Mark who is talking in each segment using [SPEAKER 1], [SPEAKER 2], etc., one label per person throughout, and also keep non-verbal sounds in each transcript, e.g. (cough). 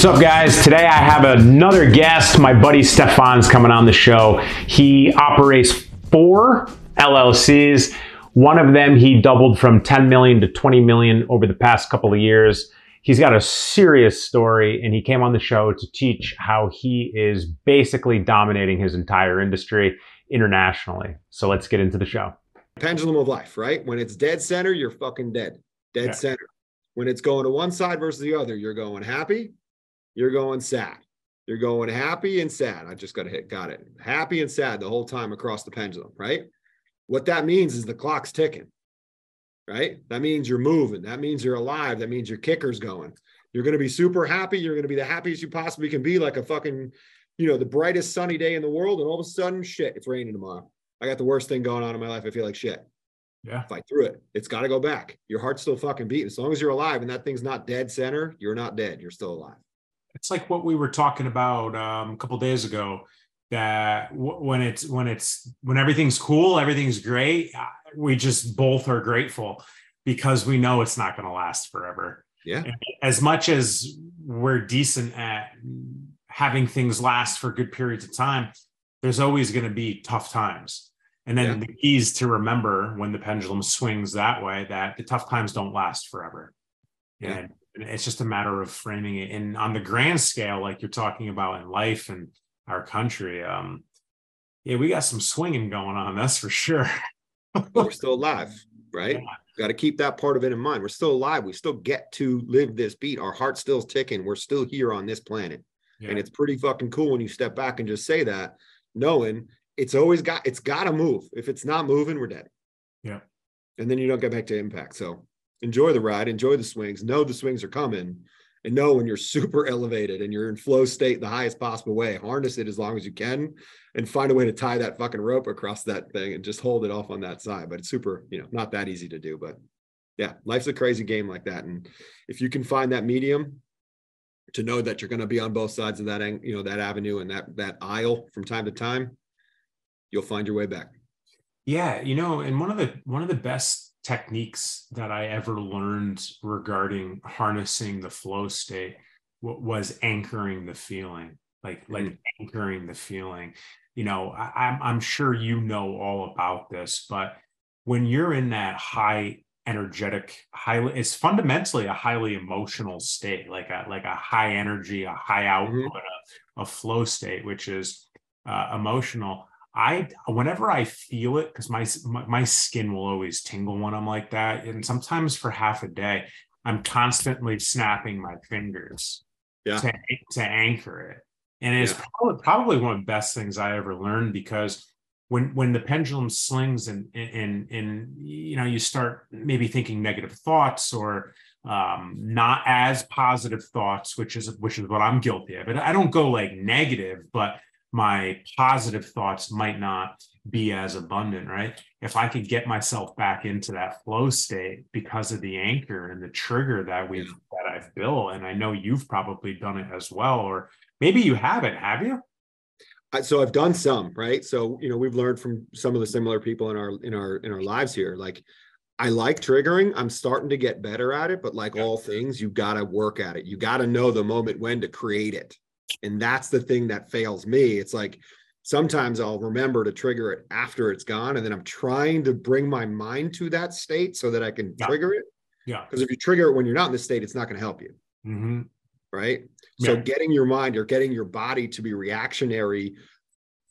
[SPEAKER 1] What's up, guys? Today I have another guest. My buddy Stefan's coming on the show. He operates four LLCs. One of them he doubled from 10 million to 20 million over the past couple of years. He's got a serious story, and he came on the show to teach how he is basically dominating his entire industry internationally. So let's get into the show.
[SPEAKER 2] Pendulum of life, right? When it's dead center, you're fucking dead. Dead
[SPEAKER 1] Yeah.
[SPEAKER 2] center. When it's going to one side versus the other, you're going happy, you're going sad. You're going happy and sad. I just got to hit, got it. Happy and sad the whole time across the pendulum, right? What that means is the clock's ticking, right? That means you're moving. That means you're alive. That means your kicker's going. You're going to be super happy. You're going to be the happiest you possibly can be, like a fucking, you know, the brightest sunny day in the world. And all of a sudden, shit, it's raining tomorrow. I got the worst thing going on in my life. I feel like shit
[SPEAKER 1] Yeah.
[SPEAKER 2] fight through it. It's got to go back. Your heart's still fucking beating. As long as you're alive and that thing's not dead center, you're not dead. You're still alive.
[SPEAKER 3] It's like what we were talking about um, a couple days ago that w- when it's when it's when everything's cool everything's great uh, we just both are grateful because we know it's not going to last forever
[SPEAKER 2] Yeah.
[SPEAKER 3] And as much as we're decent at having things last for good periods of time there's always going to be tough times and then
[SPEAKER 2] Yeah.
[SPEAKER 3] the keys to remember when the pendulum swings that way that the tough times don't last forever
[SPEAKER 2] Yeah.
[SPEAKER 3] and it's just a matter of framing it and on the grand scale like you're talking about in life and our country um yeah we got some swinging going on that's for sure (laughs)
[SPEAKER 2] we're still alive, right?
[SPEAKER 3] Yeah.
[SPEAKER 2] Got to keep that part of it in mind. We're still alive. We still get to live this beat. Our heart's still ticking. We're still here on this planet.
[SPEAKER 3] Yeah.
[SPEAKER 2] And it's pretty fucking cool when you step back and just say that, knowing it's always got, it's got to move. If it's not moving, we're dead.
[SPEAKER 3] Yeah.
[SPEAKER 2] And then you don't get back to impact. So enjoy the ride, enjoy the swings, know the swings are coming, and know when you're super (laughs) elevated and you're in flow state the highest possible way. Harness it as long as you can and find a way to tie that fucking rope across that thing and just hold it off on that side. But it's super, you know, not that easy to do. But yeah, life's a crazy game like that. And if you can find that medium to know that you're going to be on both sides of that, you know, that avenue and that that aisle from time to time, you'll find your way back.
[SPEAKER 3] Yeah, you know, and one of the one of the best techniques that I ever learned regarding harnessing the flow state wa- was anchoring the feeling, like like anchoring the feeling. You know, I, I'm I'm sure you know all about this, but when you're in that high energetic, highly, it's fundamentally a highly emotional state, like a like a high energy, a high output, a, a flow state, which is uh, emotional. I whenever I feel it, because my, my my skin will always tingle when I'm like that, and sometimes for half a day, I'm constantly snapping my fingers
[SPEAKER 2] Yeah.
[SPEAKER 3] to to anchor it, and it's
[SPEAKER 2] Yeah.
[SPEAKER 3] probably probably one of the best things I ever learned because when when the pendulum slings and and and you know you start maybe thinking negative thoughts or um not as positive thoughts which is which is what i'm guilty of and i don't go like negative but my positive thoughts might not be as abundant right if i could get myself back into that flow state because of the anchor and the trigger that we've that i've built and i know you've probably done it as well or maybe you haven't have you
[SPEAKER 2] so I've done some, right? So you know, we've learned from some of the similar people in our in our in our lives here. Like, I like triggering. I'm starting to get better at it, but like
[SPEAKER 3] Yeah.
[SPEAKER 2] all things, you got to work at it. You got to know the moment when to create it, and that's the thing that fails me. It's like sometimes I'll remember to trigger it after it's gone, and then I'm trying to bring my mind to that state so that I can
[SPEAKER 3] Yeah.
[SPEAKER 2] trigger it.
[SPEAKER 3] yeah
[SPEAKER 2] Because if you trigger it when you're not in the state, it's not going to help you
[SPEAKER 3] hmm
[SPEAKER 2] right? So getting your mind or getting your body to be reactionary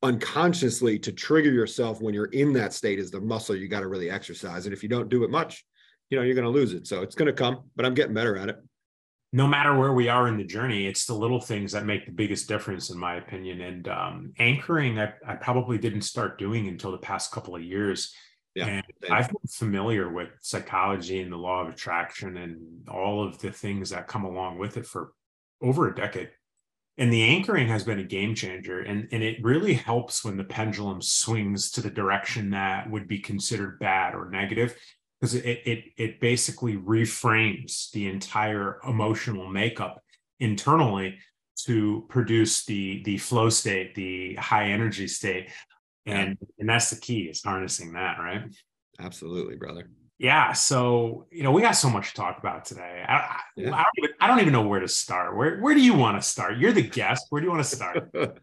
[SPEAKER 2] unconsciously to trigger yourself when you're in that state is the muscle you got to really exercise. And if you don't do it much, you know, you're going to lose it. So it's going to come, but I'm getting better at it.
[SPEAKER 3] No matter where we are in the journey, it's the little things that make the biggest difference, in my opinion. And um, anchoring, I, I probably didn't start doing until the past couple of years. Yeah. And I've been familiar with psychology and the law of attraction and all of the things that come along with it for over a decade. And the anchoring has been a game changer. And, and it really helps when the pendulum swings to the direction that would be considered bad or negative, because it, it, it basically reframes the entire emotional makeup internally to produce the, the flow state, the high energy state. And and that's the key is harnessing that right?
[SPEAKER 2] Absolutely brother.
[SPEAKER 3] Yeah so you know we got so much to talk about today. I, yeah. I, don't, even, I don't even know where to start. Where where do you want to start? You're the guest. Where do you want to start (laughs)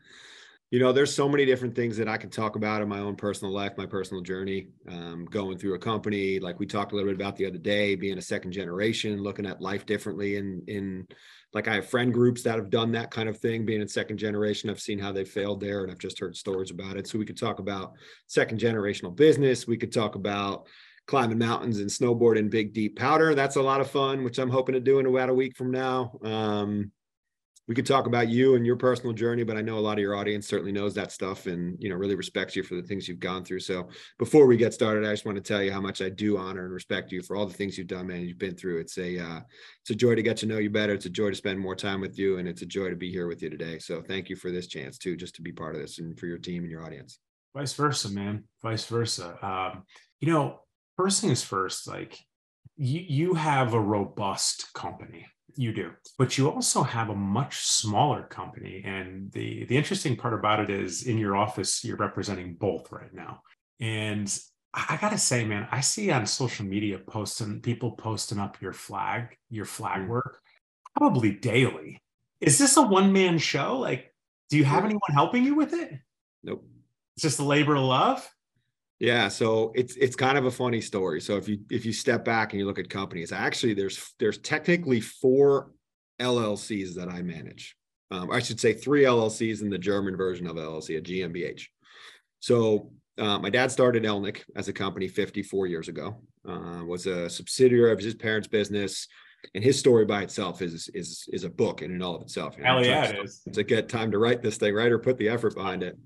[SPEAKER 2] you know there's so many different things that i can talk about in my own personal life my personal journey um, going through a company like we talked a little bit about the other day being a second generation looking at life differently in in like I have friend groups that have done that kind of thing, being in second generation. I've seen how they failed there, and I've just heard stories about it. So we could talk about second generational business. We could talk about climbing mountains and snowboarding big deep powder. That's a lot of fun, which I'm hoping to do in about a week from now. Um, we could talk about you and your personal journey, but I know a lot of your audience certainly knows that stuff and you know really respects you for the things you've gone through. So before we get started, I just want to tell you how much I do honor and respect you for all the things you've done, man. You've been through. It's a uh, it's a joy to get to know you better. It's a joy to spend more time with you, and it's a joy to be here with you today. So thank you for this chance too, just to be part of this and for your team and your audience.
[SPEAKER 3] Vice versa, man. Vice versa. Um, you know, first things first, like you you have a robust company you do. But you also have a much smaller company and the the interesting part about it is in your office you're representing both right now. And i gotta say man i see on social media posting people posting up your flag your flag mm. work probably daily. Is this a one-man show? Like do you have anyone helping you with it?
[SPEAKER 2] Nope.
[SPEAKER 3] It's just a labor of love
[SPEAKER 2] yeah, so it's it's kind of a funny story. So if you if you step back and you look at companies, actually there's there's technically four LLCs that I manage. Um, I should say three LLCs in the German version of LLC, a GmbH. So uh, my dad started Elnik as a company 54 years ago. Uh, was a subsidiary of his parents' business, and his story by itself is is is a book in and all of itself.
[SPEAKER 3] You know, Hell yeah, it is.
[SPEAKER 2] It's a good time to write this thing, right, or put the effort behind it.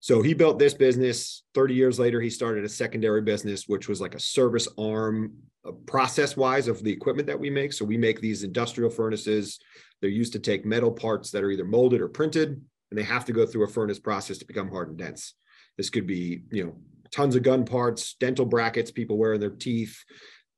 [SPEAKER 2] So he built this business. 30 years later, he started a secondary business, which was like a service arm uh, process wise of the equipment that we make. So we make these industrial furnaces. They're used to take metal parts that are either molded or printed, and they have to go through a furnace process to become hard and dense. This could be, you know, tons of gun parts, dental brackets people wear in their teeth,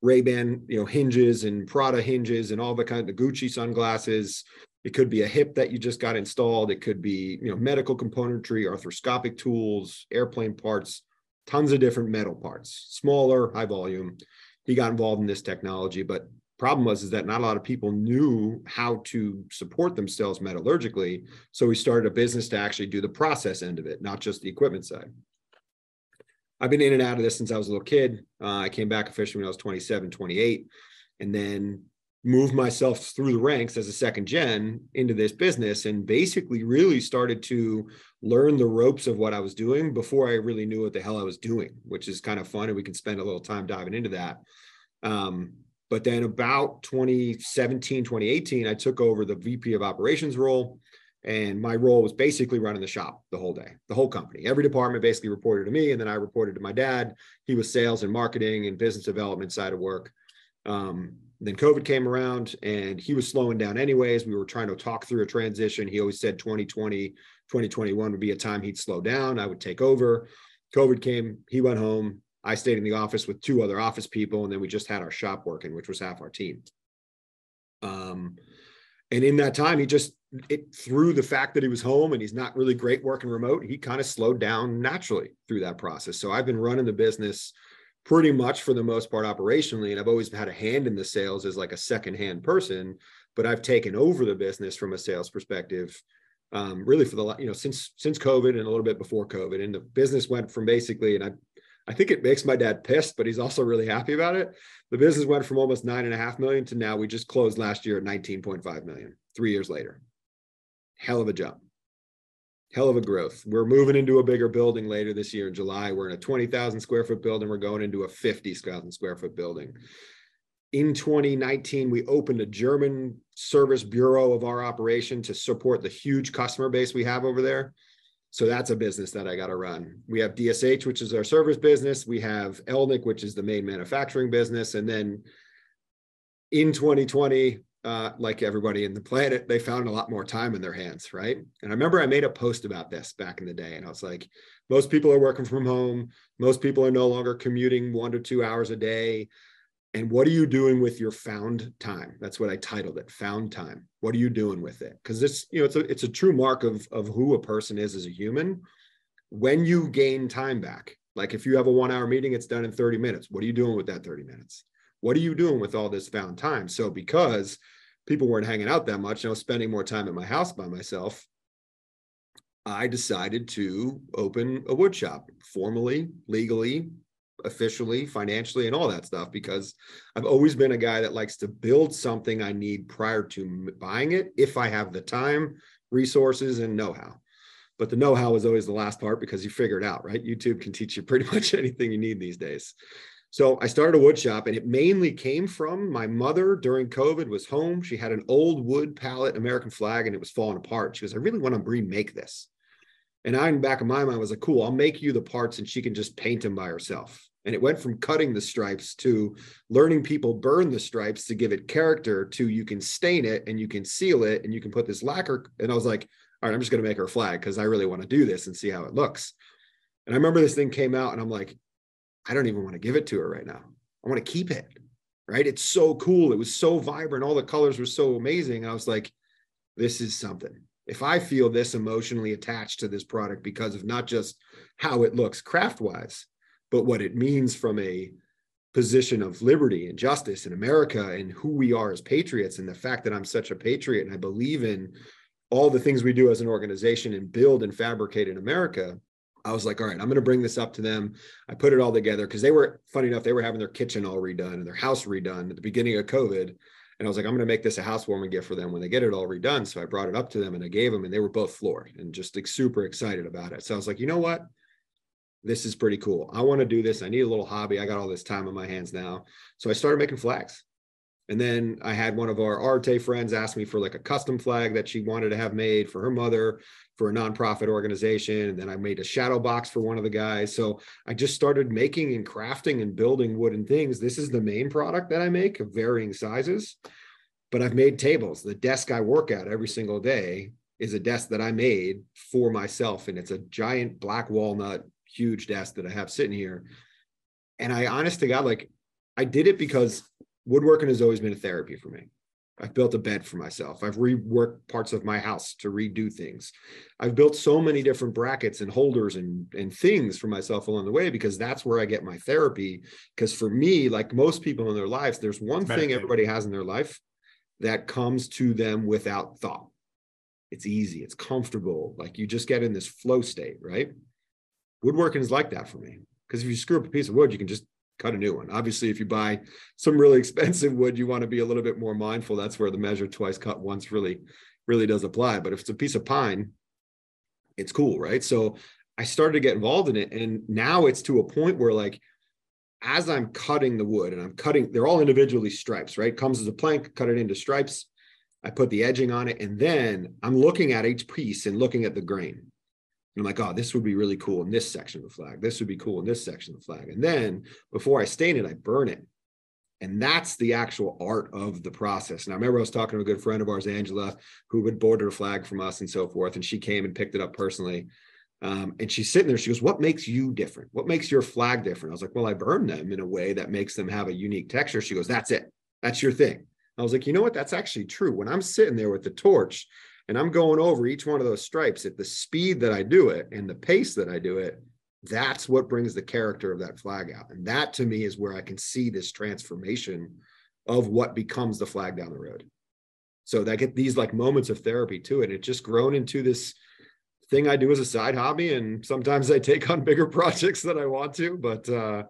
[SPEAKER 2] Ray-Ban, you know, hinges and Prada hinges and all the kind of Gucci sunglasses, it could be a hip that you just got installed. It could be, you know, medical componentry, arthroscopic tools, airplane parts, tons of different metal parts, smaller, high volume. He got involved in this technology, but problem was is that not a lot of people knew how to support themselves metallurgically. So we started a business to actually do the process end of it, not just the equipment side. I've been in and out of this since I was a little kid. Uh, I came back officially when I was 27, 28. And then moved myself through the ranks as a second gen into this business and basically really started to learn the ropes of what I was doing before I really knew what the hell I was doing, which is kind of fun. And we can spend a little time diving into that. Um, but then about 2017, 2018, I took over the VP of operations role. And my role was basically running the shop the whole day, the whole company. Every department basically reported to me. And then I reported to my dad. He was sales and marketing and business development side of work. Um, then COVID came around and he was slowing down anyways. We were trying to talk through a transition. He always said 2020, 2021 would be a time he'd slow down. I would take over. COVID came, he went home. I stayed in the office with two other office people, and then we just had our shop working, which was half our team. Um, and in that time, he just it through the fact that he was home and he's not really great working remote, he kind of slowed down naturally through that process. So I've been running the business pretty much for the most part operationally and i've always had a hand in the sales as like a second hand person but i've taken over the business from a sales perspective um, really for the you know since since covid and a little bit before covid. And the business went from basically and i i think it makes my dad pissed but he's also really happy about it. The business went from almost nine and a half million to now we just closed last year at 19.5 million three years later. Hell of a jump hell of a growth. We're moving into a bigger building later this year in July. We're in a 20,000 square foot building. We're going into a 50,000 square foot building. In 2019, we opened a German service bureau of our operation to support the huge customer base we have over there. So that's a business that I got to run. We have DSH, which is our service business. We have Elnik, which is the main manufacturing business. And then in 2020, uh, like everybody in the planet, they found a lot more time in their hands, right? And I remember I made a post about this back in the day, and I was like, most people are working from home. Most people are no longer commuting one to two hours a day. And what are you doing with your found time? That's what I titled it, found time. What are you doing with it? Because it's, you know, it's a it's a true mark of of who a person is as a human. When you gain time back, like if you have a one hour meeting, it's done in 30 minutes. What are you doing with that 30 minutes? What are you doing with all this found time? So because people weren't hanging out that much, and I was spending more time at my house by myself. I decided to open a wood shop formally, legally, officially, financially, and all that stuff because I've always been a guy that likes to build something I need prior to buying it if I have the time, resources, and know how. But the know how is always the last part because you figure it out, right? YouTube can teach you pretty (laughs) much anything you need these days. So I started a wood shop and it mainly came from my mother during COVID was home. She had an old wood pallet American flag and it was falling apart. She goes, I really want to remake this. And I, in the back of my mind, was like, cool, I'll make you the parts and she can just paint them by herself. And it went from cutting the stripes to learning people burn the stripes to give it character to you can stain it and you can seal it and you can put this lacquer. And I was like, all right, I'm just going to make her a flag because I really want to do this and see how it looks. And I remember this thing came out and I'm like, I don't even want to give it to her right now. I want to keep it. Right. It's so cool. It was so vibrant. All the colors were so amazing. I was like, this is something if I feel this emotionally attached to this product because of not just how it looks craft wise, but what it means from a position of liberty and justice in America and who we are as patriots, and the fact that I'm such a patriot and I believe in all the things we do as an organization and build and fabricate in America. I was like, all right, I'm going to bring this up to them. I put it all together because they were funny enough, they were having their kitchen all redone and their house redone at the beginning of COVID. And I was like, I'm going to make this a housewarming gift for them when they get it all redone. So I brought it up to them and I gave them, and they were both floored and just like super excited about it. So I was like, you know what? This is pretty cool. I want to do this. I need a little hobby. I got all this time on my hands now. So I started making flags. And then I had one of our Arete friends ask me for like a custom flag that she wanted to have made for her mother for a nonprofit organization. And then I made a shadow box for one of the guys. So I just started making and crafting and building wooden things. This is the main product that I make of varying sizes. But I've made tables. The desk I work at every single day is a desk that I made for myself. And it's a giant black walnut, huge desk that I have sitting here. And I honest to God, like I did it because woodworking has always been a therapy for me. I've built a bed for myself. I've reworked parts of my house to redo things. I've built so many different brackets and holders and, and things for myself along the way because that's where I get my therapy. Because for me, like most people in their lives, there's one thing everybody has in their life that comes to them without thought. It's easy, it's comfortable. Like you just get in this flow state, right? Woodworking is like that for me. Because if you screw up a piece of wood, you can just cut a new one. Obviously, if you buy some really (laughs) expensive wood, you want to be a little bit more mindful. That's where the measure twice, cut once really, really does apply. But if it's a piece of pine, it's cool, right? So I started to get involved in it. And now it's to a point where like as I'm cutting the wood and I'm cutting, they're all individually stripes, right? Comes as a plank, cut it into stripes. I put the edging on it, and then I'm looking at each piece and looking at the grain. I'm like, oh, this would be really cool in this section of the flag. This would be cool in this section of the flag. And then before I stain it, I burn it. And that's the actual art of the process. And I remember I was talking to a good friend of ours, Angela, who would border a flag from us and so forth. And she came and picked it up personally. Um, and she's sitting there. She goes, What makes you different? What makes your flag different? I was like, Well, I burn them in a way that makes them have a unique texture. She goes, That's it. That's your thing. I was like, You know what? That's actually true. When I'm sitting there with the torch and I'm going over each one of those stripes at the speed that I do it and the pace that I do it, that's what brings the character of that flag out. And that to me is where I can see this transformation of what becomes the flag down the road. So that get these like moments of therapy to it. It just grown into this thing I do as a side hobby. And sometimes I take on bigger (laughs) projects than I want to, but uh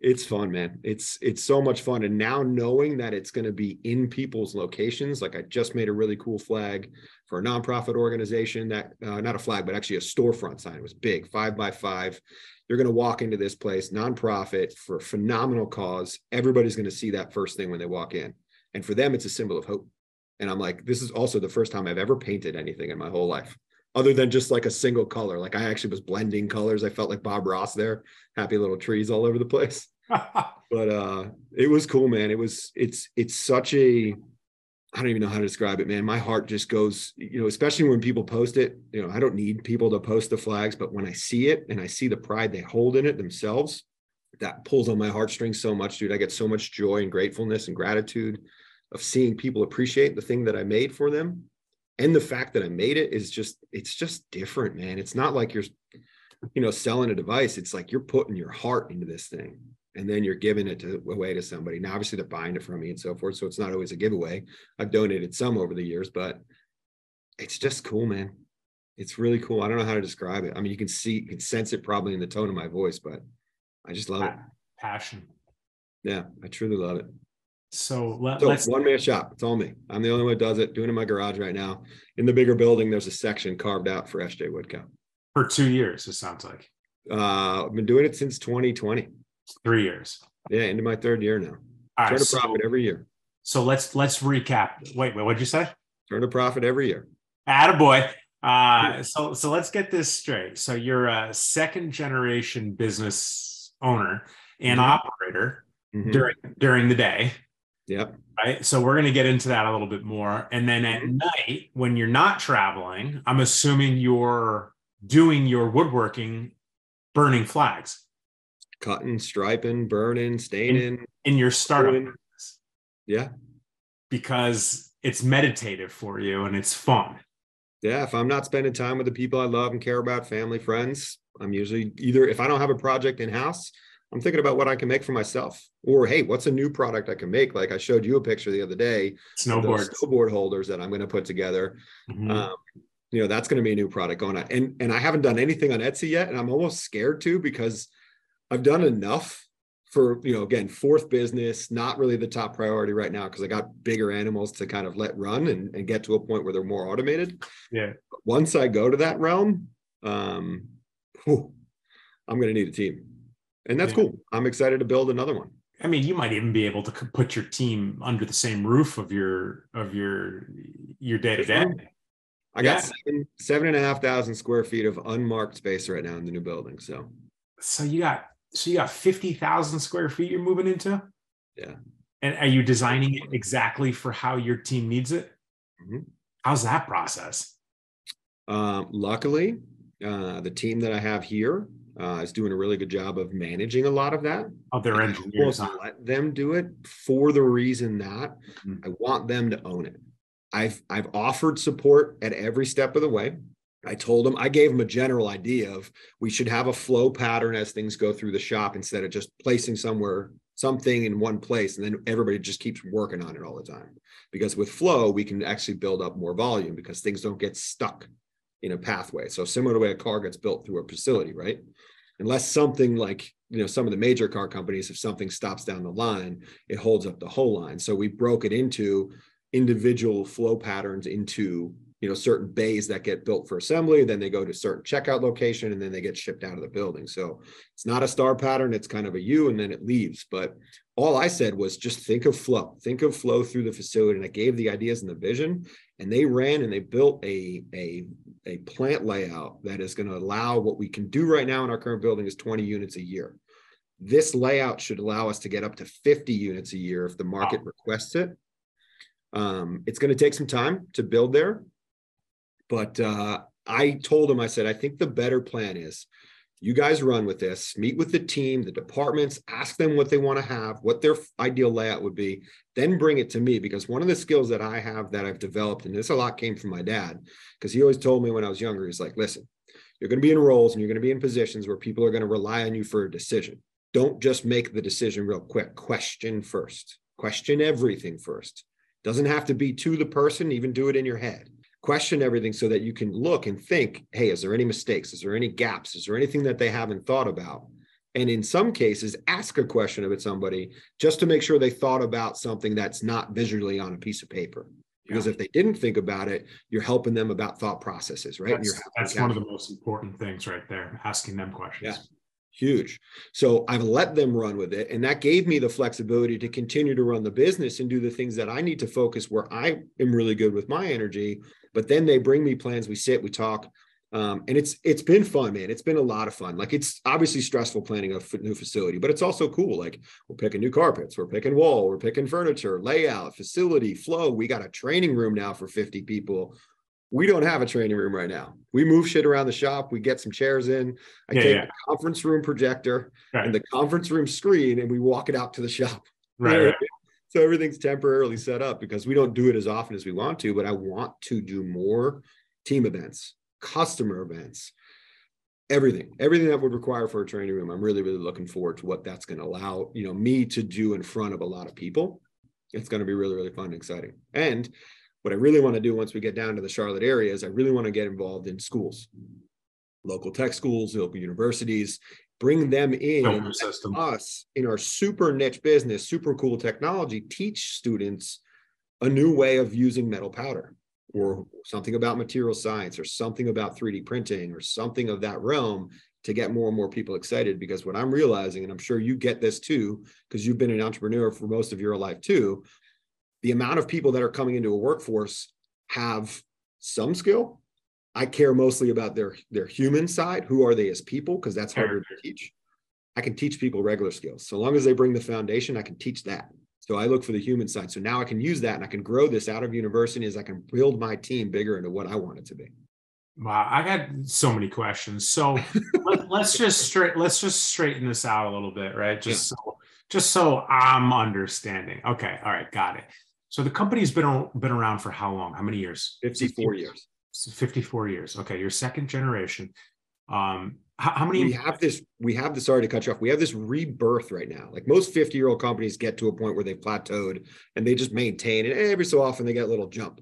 [SPEAKER 2] it's fun man. It's it's so much fun. And now knowing that it's going to be in people's locations like i just made a really cool flag for a nonprofit organization that uh, not a flag but actually a storefront sign. It was big five by five. You're going to walk into this place nonprofit for phenomenal cause. Everybody's going to see that first thing when they walk in. And for them it's a symbol of hope. And i'm like this is also the first time i've ever painted anything in my whole life other than just like a single color. Like I actually was blending colors. I felt like Bob Ross there, happy little trees all over the place. (laughs) but uh it was cool, man. It was it's it's such a I don't even know how to describe it, man. My heart just goes, you know, especially when people post it. You know, I don't need people to post the flags, but when I see it and I see the pride they hold in it themselves, that pulls on my heartstrings so much, dude. I get so much joy and gratefulness and gratitude of seeing people appreciate the thing that I made for them. And the fact that I made it is just, it's just different, man. It's not like you're, you know, selling a device. It's like you're putting your heart into this thing and then you're giving it to, away to somebody. Now, obviously, they're buying it from me and so forth. So it's not always a giveaway. I've donated some over the years, but it's just cool, man. It's really cool. I don't know how to describe it. I mean, you can see, you can sense it probably in the tone of my voice, but I just love it.
[SPEAKER 3] Passion.
[SPEAKER 2] Yeah, I truly love it.
[SPEAKER 3] So, let,
[SPEAKER 2] So one man shop. It's all me. I'm the only one that does it. Doing it in my garage right now. In the bigger building, there's a section carved out for SJ Wood Co.
[SPEAKER 3] for two years. It sounds like
[SPEAKER 2] Uh, I've been doing it since 2020.
[SPEAKER 3] Three years.
[SPEAKER 2] Yeah, into my third year now.
[SPEAKER 3] All
[SPEAKER 2] Turn
[SPEAKER 3] right.
[SPEAKER 2] a
[SPEAKER 3] So,
[SPEAKER 2] profit every year.
[SPEAKER 3] so let's let's recap. Wait, wait. What'd you say?
[SPEAKER 2] Turn a profit every year.
[SPEAKER 3] Attaboy. Uh, so so let's get this straight. So you're a second generation business owner and
[SPEAKER 2] Mhm.
[SPEAKER 3] operator
[SPEAKER 2] Mhm.
[SPEAKER 3] during during the day.
[SPEAKER 2] Yep.
[SPEAKER 3] Right. So we're going to get into that a little bit more. And then at
[SPEAKER 2] Mhm.
[SPEAKER 3] night, when you're not traveling, I'm assuming you're doing your woodworking, burning flags
[SPEAKER 2] Cutting, striping, burning, staining.
[SPEAKER 3] in your startup
[SPEAKER 2] Doing- Yeah.
[SPEAKER 3] because it's meditative for you and it's fun.
[SPEAKER 2] Yeah. If I'm not spending time with the people I love and care about, family, friends, I'm usually either if I don't have a project in house, I'm thinking about what I can make for myself. Or hey, what's a new product I can make? Like I showed you a picture the other day
[SPEAKER 3] Snowboard.
[SPEAKER 2] snowboard holders that I'm going to put together.
[SPEAKER 3] Mhm.
[SPEAKER 2] Um, you know, that's going to be a new product going on. And and I haven't done anything on Etsy yet, and I'm almost scared to because I've done enough for you know again fourth business not really the top priority right now because i got bigger animals to kind of let run and, and get to a point where they're more automated
[SPEAKER 3] Yeah.
[SPEAKER 2] But once i go to that realm um whew, i'm going to need a team and that's
[SPEAKER 3] Yeah.
[SPEAKER 2] cool i'm excited to build another one
[SPEAKER 3] I mean, you might even be able to put your team under the same roof of your of your your day to day.
[SPEAKER 2] i got
[SPEAKER 3] Yeah.
[SPEAKER 2] seven seven and a half thousand square feet of unmarked space right now in the new building so
[SPEAKER 3] So you got so you got fifty thousand square feet you're moving into.
[SPEAKER 2] Yeah.
[SPEAKER 3] And are you designing it exactly for how your team needs it?
[SPEAKER 2] Mhm.
[SPEAKER 3] How's that process?
[SPEAKER 2] Um, luckily, uh, the team that I have here uh, is doing a really good job of managing a lot of that.
[SPEAKER 3] They're
[SPEAKER 2] I
[SPEAKER 3] engineers.
[SPEAKER 2] let them do it for the reason that
[SPEAKER 3] Mhm.
[SPEAKER 2] I want them to own it. I've I've offered support at every step of the way. I told them I gave them a general idea of we should have a flow pattern as things go through the shop instead of just placing somewhere something in one place and then everybody just keeps working on it all the time. Because with flow, we can actually build up more volume because things don't get stuck in a pathway. So similar to the way a car gets built through a facility, right? Unless something like you know some of the major car companies, if something stops down the line, it holds up the whole line. So we broke it into individual flow patterns into you know certain bays that get built for assembly then they go to certain checkout location and then they get shipped out of the building. So it's not a star pattern it's kind of a u and then it leaves. But all i said was just think of flow. Think of flow through the facility and i gave the ideas and the vision and they ran and they built a a a plant layout that is going to allow what we can do right now in our current building is 20 units a year. This layout should allow us to get up to 50 units a year if the market requests it. Um, it's going to take some time to build there but uh, I told him, I said, I think the better plan is you guys run with this, meet with the team, the departments, ask them what they want to have, what their ideal layout would be, then bring it to me. Because one of the skills that I have that I've developed, and this a lot came from my dad, because he always told me when I was younger, he's like, listen, you're going to be in roles and you're going to be in positions where people are going to rely on you for a decision. Don't just make the decision real quick. Question first. Question everything first. Doesn't have to be to the person, even do it in your head question everything so that you can look and think hey is there any mistakes is there any gaps is there anything that they haven't thought about and in some cases ask a question of it somebody just to make sure they thought about something that's not visually on a piece of paper because if they didn't think about it you're helping them about thought processes right
[SPEAKER 3] That's,
[SPEAKER 2] you're
[SPEAKER 3] that's one of the most important things right there. Asking them questions.
[SPEAKER 2] Yeah. huge. So I've let them run with it. And that gave me the flexibility to continue to run the business and do the things that I need to focus where I am really good with my energy. But then they bring me plans, we sit, we talk. Um, and it's it's been fun, man. It's been a lot of fun. Like it's obviously stressful planning a new facility, but it's also cool. Like we're picking new carpets, we're picking wall, we're picking furniture, layout, facility, flow. We got a training room now for 50 people we don't have a training room right now. We move shit around the shop. We get some chairs in. I yeah, take yeah. a conference room projector right. and the conference room screen, and we walk it out to the shop.
[SPEAKER 3] Right, right.
[SPEAKER 2] So everything's temporarily set up because we don't do it as often as we want to. But I want to do more team events, customer events, everything, everything that would require for a training room. I'm really, really looking forward to what that's going to allow you know me to do in front of a lot of people. It's going to be really, really fun and exciting. And what I really want to do once we get down to the Charlotte area is I really want to get involved in schools, local tech schools, local universities, bring them in system. us in our super niche business, super cool technology, teach students a new way of using metal powder or something about material science or something about 3D printing or something of that realm to get more and more people excited because what I'm realizing, and I'm sure you get this too, because you've been an entrepreneur for most of your life too, the amount of people that are coming into a workforce have some skill. I care mostly about their their human side. Who are they as people? Because that's harder to teach. I can teach people regular skills. So long as they bring the foundation, I can teach that. So I look for the human side. So now I can use that and I can grow this out of university as I can build my team bigger into what I want it to be.
[SPEAKER 3] Wow, I got so many questions. So (laughs) let, us just straight let's just straighten this out a little bit, right? Just yeah. so just so I'm understanding. Okay, all right, got it. So the company's been been around for how long? How many years?
[SPEAKER 2] 54 years.
[SPEAKER 3] 54 years. Okay, your second generation. Um, how, how, many?
[SPEAKER 2] We have this. We have this. Sorry to cut you off. We have this rebirth right now. Like most 50 year old companies get to a point where they've plateaued and they just maintain it. Every so often they get a little jump.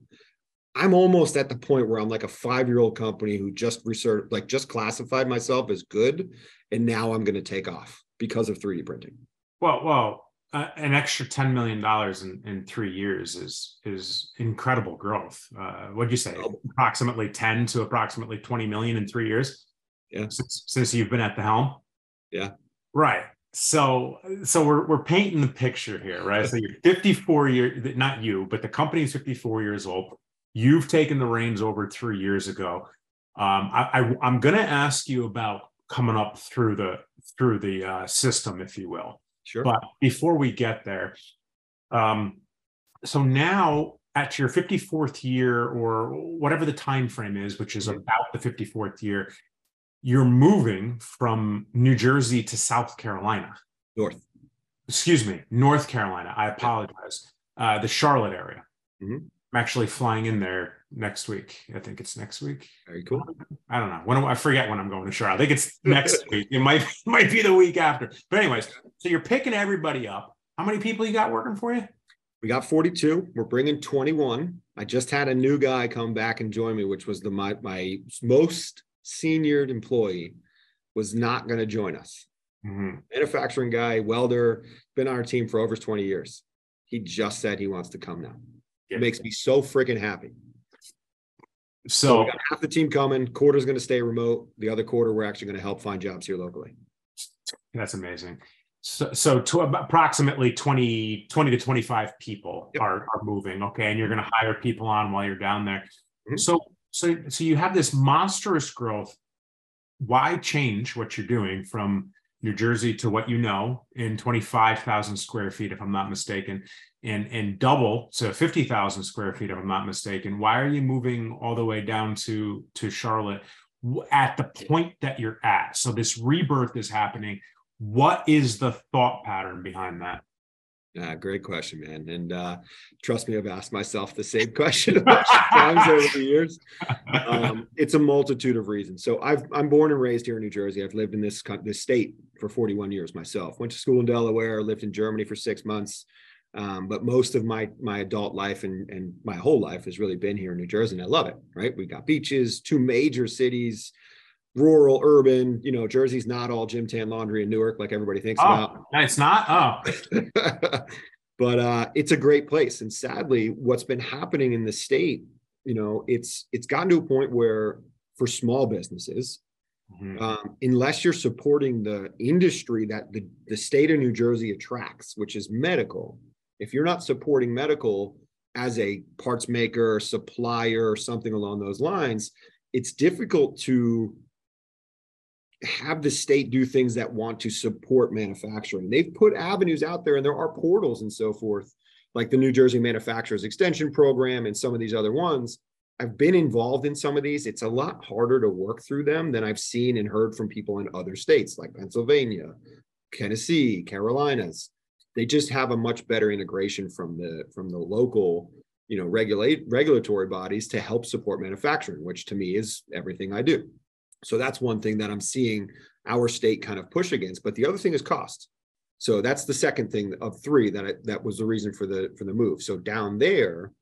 [SPEAKER 2] I'm almost at the point where I'm like a five year old company who just researched, like just classified myself as good, and now I'm going to take off because of 3D printing.
[SPEAKER 3] Well, well, uh, an extra ten million dollars in, in three years is is incredible growth. Uh, what'd you say? Oh. Approximately ten to approximately twenty million in three years.
[SPEAKER 2] Yeah.
[SPEAKER 3] Since, since you've been at the helm.
[SPEAKER 2] Yeah.
[SPEAKER 3] Right. So so we're we're painting the picture here, right? so you're 54 years, not you, but the company's 54 years old. You've taken the reins over three years ago. Um, I, I am going to ask you about coming up through the through the uh, system, if you will.
[SPEAKER 2] Sure.
[SPEAKER 3] But before we get there, um, so now at your 54th year or whatever the time frame is, which is about the 54th year, you're moving from New Jersey to South Carolina.
[SPEAKER 2] North.
[SPEAKER 3] Excuse me, North Carolina. I apologize. Uh, the Charlotte area.
[SPEAKER 2] Mm-hmm.
[SPEAKER 3] I'm actually flying in there next week. I think it's next week.
[SPEAKER 2] Very cool.
[SPEAKER 3] I don't know when I forget when I'm going to Charlotte. I think it's next (laughs) week. It might (laughs) might be the week after. But anyways, so you're picking everybody up. How many people you got working for you?
[SPEAKER 2] We got 42. We're bringing 21. I just had a new guy come back and join me, which was the my my most senior employee was not going to join us.
[SPEAKER 3] Mm-hmm.
[SPEAKER 2] Manufacturing guy, welder, been on our team for over 20 years. He just said he wants to come now. It makes me so freaking happy.
[SPEAKER 3] So, so
[SPEAKER 2] half the team coming. Quarter's going to stay remote. The other quarter, we're actually going to help find jobs here locally.
[SPEAKER 3] That's amazing. So, so to approximately 20, 20 to 25 people yep. are, are moving. Okay. And you're going to hire people on while you're down there. Mm-hmm. So, so, so you have this monstrous growth. Why change what you're doing from New Jersey to what you know in 25,000 square feet, if I'm not mistaken, and and double to 50,000 square feet, if I'm not mistaken. Why are you moving all the way down to to Charlotte at the point that you're at? So this rebirth is happening. What is the thought pattern behind that?
[SPEAKER 2] Uh, great question, man. And uh, trust me, I've asked myself the same (laughs) question a bunch of times over the years. Um, it's a multitude of reasons. So I've, I'm born and raised here in New Jersey. I've lived in this this state for 41 years myself. Went to school in Delaware. Lived in Germany for six months. Um, but most of my my adult life and and my whole life has really been here in New Jersey, and I love it. Right? We got beaches, two major cities rural, urban. You know, Jersey's not all gym tan laundry and Newark like everybody thinks
[SPEAKER 3] oh,
[SPEAKER 2] about.
[SPEAKER 3] It's not. Oh, (laughs)
[SPEAKER 2] but uh, it's a great place. And sadly, what's been happening in the state, you know, it's it's gotten to a point where for small businesses, Mm-hmm. Um, unless you're supporting the industry that the, the state of New Jersey attracts, which is medical. If you're not supporting medical as a parts maker, supplier, or something along those lines, it's difficult to have the state do things that want to support manufacturing. They've put avenues out there and there are portals and so forth, like the New Jersey Manufacturers Extension Program and some of these other ones. I've been involved in some of these. It's a lot harder to work through them than I've seen and heard from people in other states like Pennsylvania, Tennessee, Carolinas. They just have a much better integration from the from the local, you know, regulate regulatory bodies to help support manufacturing, which to me is everything I do. So that's one thing that I'm seeing our state kind of push against. But the other thing is cost. So that's the second thing of three that I, that was the reason for the for the move. So down there,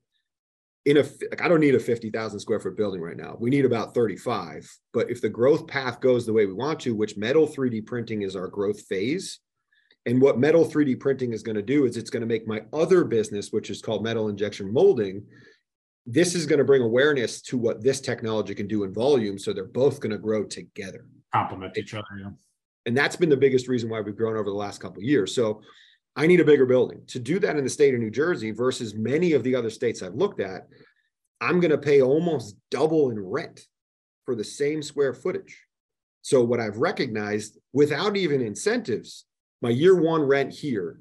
[SPEAKER 2] in a like I don't need a 50,000 square foot building right now. We need about 35. But if the growth path goes the way we want to, which metal 3D printing is our growth phase, and what metal 3D printing is going to do is it's going to make my other business, which is called metal injection molding, this is going to bring awareness to what this technology can do in volume. So they're both going to grow together,
[SPEAKER 3] complement each other. Yeah.
[SPEAKER 2] And that's been the biggest reason why we've grown over the last couple of years. So I need a bigger building to do that in the state of New Jersey versus many of the other states I've looked at. I'm going to pay almost double in rent for the same square footage. So what I've recognized without even incentives, my year one rent here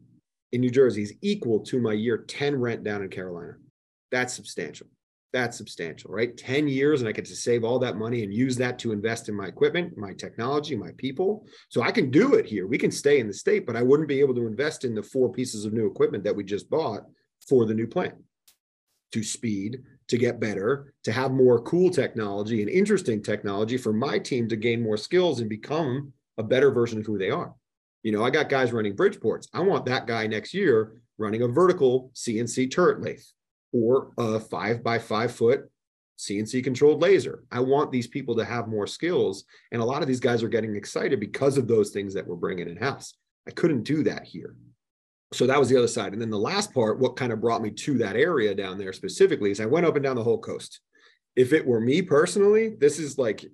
[SPEAKER 2] in New Jersey is equal to my year 10 rent down in Carolina. That's substantial that's substantial, right? 10 years and I get to save all that money and use that to invest in my equipment, my technology, my people. So I can do it here. We can stay in the state, but I wouldn't be able to invest in the four pieces of new equipment that we just bought for the new plant to speed, to get better, to have more cool technology and interesting technology for my team to gain more skills and become a better version of who they are. You know, I got guys running Bridgeports. I want that guy next year running a vertical CNC turret lathe or a uh, five by five foot CNC controlled laser. I want these people to have more skills. And a lot of these guys are getting excited because of those things that we're bringing in house. I couldn't do that here. So that was the other side. And then the last part, what kind of brought me to that area down there specifically, is I went up and down the whole coast. If it were me personally, this is like,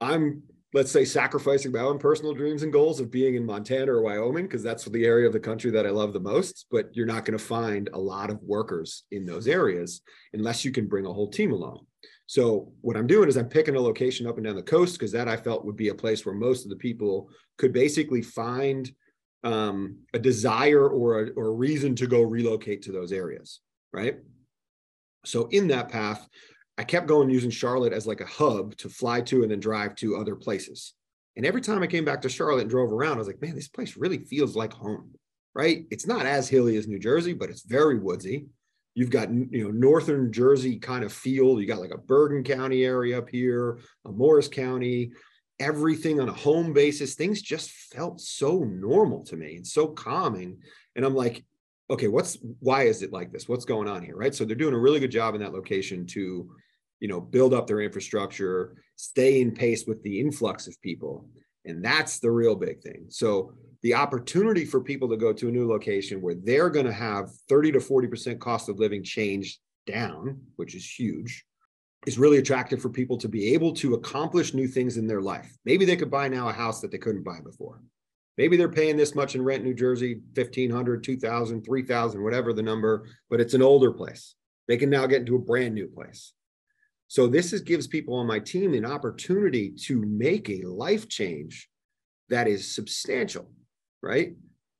[SPEAKER 2] I'm let's say sacrificing my own personal dreams and goals of being in Montana or Wyoming, because that's the area of the country that I love the most. But you're not going to find a lot of workers in those areas unless you can bring a whole team along. So what I'm doing is I'm picking a location up and down the coast because that I felt would be a place where most of the people could basically find um, a desire or a, or a reason to go relocate to those areas, right? So in that path, I kept going using Charlotte as like a hub to fly to and then drive to other places. And every time I came back to Charlotte and drove around, I was like, man, this place really feels like home, right? It's not as hilly as New Jersey, but it's very woodsy. You've got, you know, northern Jersey kind of feel. You got like a Bergen County area up here, a Morris County, everything on a home basis. Things just felt so normal to me and so calming. And I'm like, okay, what's why is it like this? What's going on here? Right. So they're doing a really good job in that location to you know build up their infrastructure stay in pace with the influx of people. And that's the real big thing. So the opportunity for people to go to a new location where they're going to have 30 to 40% cost of living change down which is huge is really attractive for people to be able to accomplish new things in their life. Maybe they could buy now a house that they couldn't buy before. Maybe they're paying this much in rent in new jersey 1500 2000 3000 whatever the number but it's an older place. They can now get into a brand new place so this is, gives people on my team an opportunity to make a life change that is substantial, right?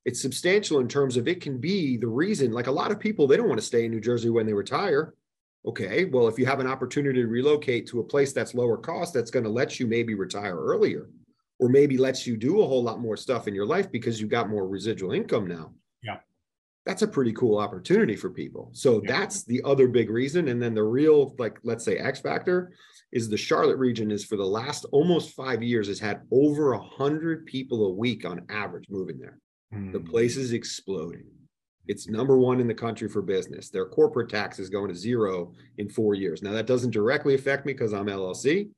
[SPEAKER 2] It's substantial in terms of it can be the reason, like a lot of people, they don't want to stay in New Jersey when they retire. Okay, well, if you have an opportunity to relocate to a place that's lower cost, that's going to let you maybe retire earlier, or maybe lets you do a whole lot more stuff in your life because you've got more residual income now that's a pretty cool opportunity for people. So yeah. that's the other big reason. And then the real, like, let's say X factor is the Charlotte region is for the last almost five years has had over a hundred people a week on average moving there. Mm. The place is exploding. It's number one in the country for business. Their corporate tax is going to zero in four years. Now that doesn't directly affect me because I'm LLC,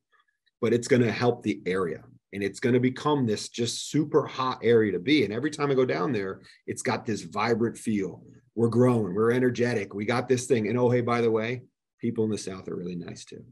[SPEAKER 2] but it's going to help the area and it's going to become this just super hot area to be. And every time I go down there, it's got this vibrant feel. We're growing, we're energetic, we got this thing. And oh, hey, by the way, people in the South are really nice too.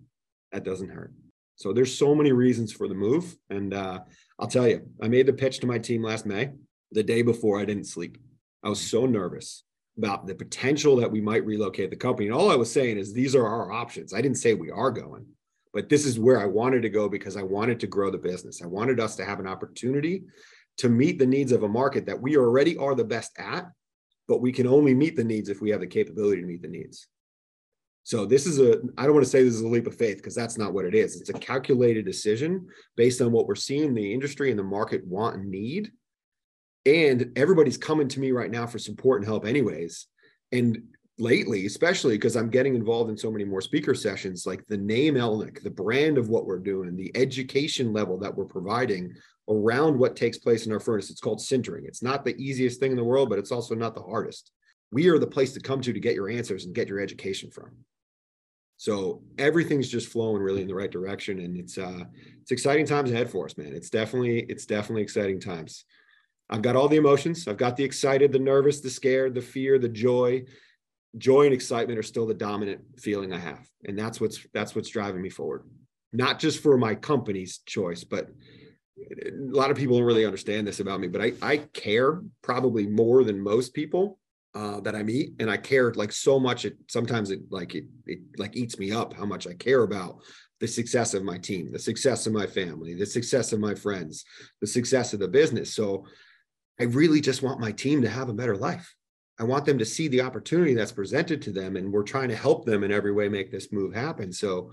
[SPEAKER 2] That doesn't hurt. So there's so many reasons for the move. And uh, I'll tell you, I made the pitch to my team last May. The day before, I didn't sleep. I was so nervous about the potential that we might relocate the company. And all I was saying is these are our options. I didn't say we are going, but this is where I wanted to go because I wanted to grow the business. I wanted us to have an opportunity to meet the needs of a market that we already are the best at, but we can only meet the needs if we have the capability to meet the needs. So this is a, I don't want to say this is a leap of faith because that's not what it is. It's a calculated decision based on what we're seeing the industry and the market want and need. And everybody's coming to me right now for support and help anyways. And lately, especially because I'm getting involved in so many more speaker sessions, like the name Elnik, the brand of what we're doing, the education level that we're providing around what takes place in our furnace. It's called sintering. It's not the easiest thing in the world, but it's also not the hardest. We are the place to come to to get your answers and get your education from. So everything's just flowing really in the right direction, and it's uh, it's exciting times ahead for us, man. It's definitely it's definitely exciting times. I've got all the emotions. I've got the excited, the nervous, the scared, the fear, the joy. Joy and excitement are still the dominant feeling I have, and that's what's that's what's driving me forward. Not just for my company's choice, but a lot of people don't really understand this about me. But I I care probably more than most people uh, that I meet, and I care like so much. It sometimes it like it, it like eats me up how much I care about the success of my team, the success of my family, the success of my friends, the success of the business. So I really just want my team to have a better life. I want them to see the opportunity that's presented to them, and we're trying to help them in every way make this move happen. So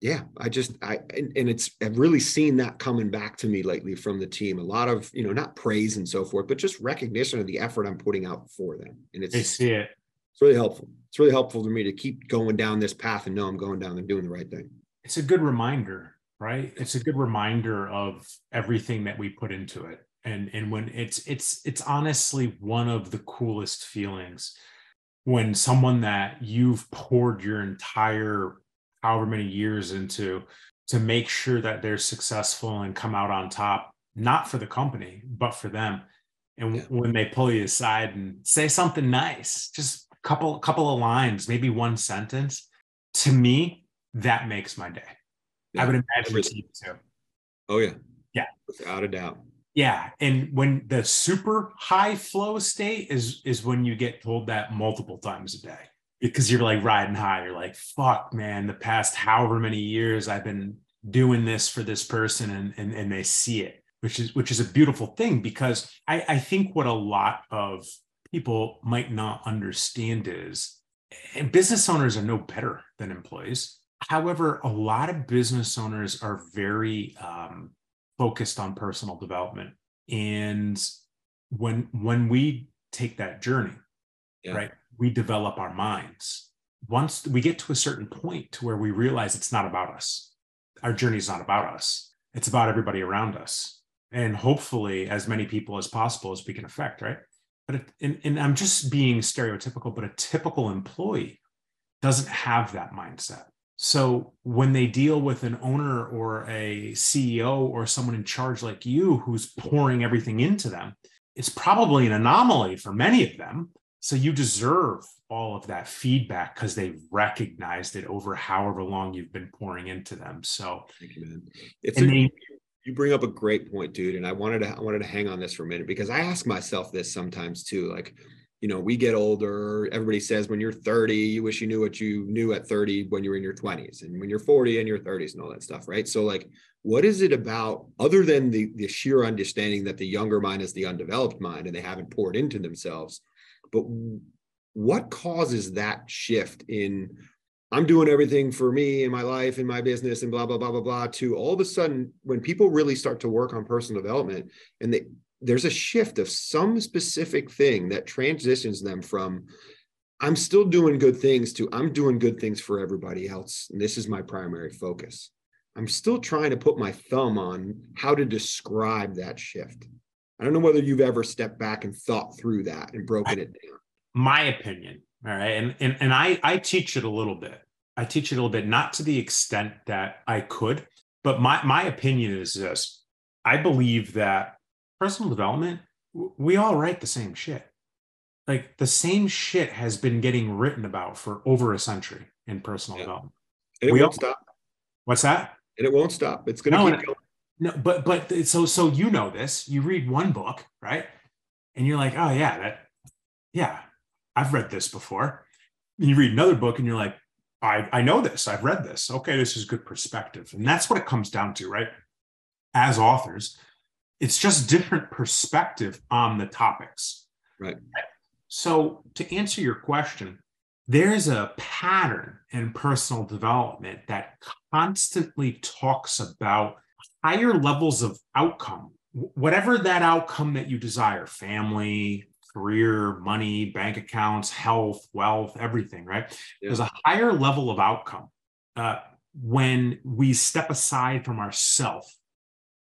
[SPEAKER 2] yeah, I just I and, and, it's I've really seen that coming back to me lately from the team. A lot of you know not praise and so forth, but just recognition of the effort I'm putting out for them, and it's
[SPEAKER 3] they see it.
[SPEAKER 2] It's really helpful. It's really helpful to me to keep going down this path and know I'm going down and doing the right thing.
[SPEAKER 3] It's a good reminder, right? It's a good reminder of everything that we put into it, and and when it's it's it's honestly one of the coolest feelings when someone that you've poured your entire however many years into to make sure that they're successful and come out on top, not for the company, but for them. And yeah. when they pull you aside and say something nice, just a couple couple of lines, maybe one sentence, to me, that makes my day. Yeah. I would imagine to you too.
[SPEAKER 2] Oh yeah.
[SPEAKER 3] Yeah.
[SPEAKER 2] Without a doubt.
[SPEAKER 3] Yeah. And when the super high flow state is is when you get told that multiple times a day because you're like riding high. You're like, fuck, man, the past however many years I've been doing this for this person and, and, and they see it, which is, which is a beautiful thing because I, I think what a lot of people might not understand is and business owners are no better than employees. However, a lot of business owners are very um, focused on personal development. And when when we take that journey, yeah. right, we develop our minds. Once we get to a certain point to where we realize it's not about us, our journey is not about us, it's about everybody around us. And hopefully, as many people as possible as we can affect, right? But, it, and, and I'm just being stereotypical, but a typical employee doesn't have that mindset. So when they deal with an owner or a CEO or someone in charge like you who's pouring everything into them, it's probably an anomaly for many of them so you deserve all of that feedback because they've recognized it over however long you've been pouring into them. So
[SPEAKER 2] thank you, man. It's a, they, you bring up a great point, dude. And I wanted to I wanted to hang on this for a minute because I ask myself this sometimes too. Like, you know, we get older. Everybody says when you're 30, you wish you knew what you knew at 30 when you were in your 20s, and when you're 40 and your 30s and all that stuff, right? So, like, what is it about other than the the sheer understanding that the younger mind is the undeveloped mind and they haven't poured into themselves? But what causes that shift in I'm doing everything for me in my life, in my business, and blah, blah, blah, blah, blah, to all of a sudden when people really start to work on personal development and they, there's a shift of some specific thing that transitions them from I'm still doing good things to I'm doing good things for everybody else. And this is my primary focus. I'm still trying to put my thumb on how to describe that shift. I don't know whether you've ever stepped back and thought through that and broken it down.
[SPEAKER 3] My opinion, all right, and and and I I teach it a little bit. I teach it a little bit, not to the extent that I could, but my my opinion is this: I believe that personal development, we all write the same shit. Like the same shit has been getting written about for over a century in personal yeah. development.
[SPEAKER 2] And it
[SPEAKER 3] we
[SPEAKER 2] won't all, stop.
[SPEAKER 3] What's that?
[SPEAKER 2] and it won't stop. It's going to
[SPEAKER 3] No,
[SPEAKER 2] keep going.
[SPEAKER 3] No, but but so so you know this. You read one book, right? And you're like, oh yeah, that yeah, I've read this before. And you read another book and you're like, I, I know this, I've read this. Okay, this is good perspective. And that's what it comes down to, right? As authors, it's just different perspective on the topics.
[SPEAKER 2] Right.
[SPEAKER 3] So to answer your question, there's a pattern in personal development that constantly talks about higher levels of outcome, whatever that outcome that you desire family, career, money, bank accounts, health, wealth, everything, right?
[SPEAKER 2] Yeah.
[SPEAKER 3] There's a higher level of outcome uh, when we step aside from ourself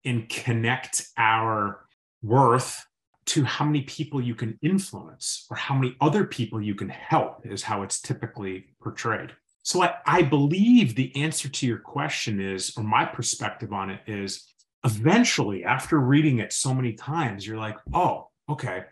[SPEAKER 3] and connect our worth to how many people you can influence or how many other people you can help is how it's typically portrayed. So I, I believe the answer to your question is, or my perspective on it is, eventually, after reading it so many times, you're like, oh, okay,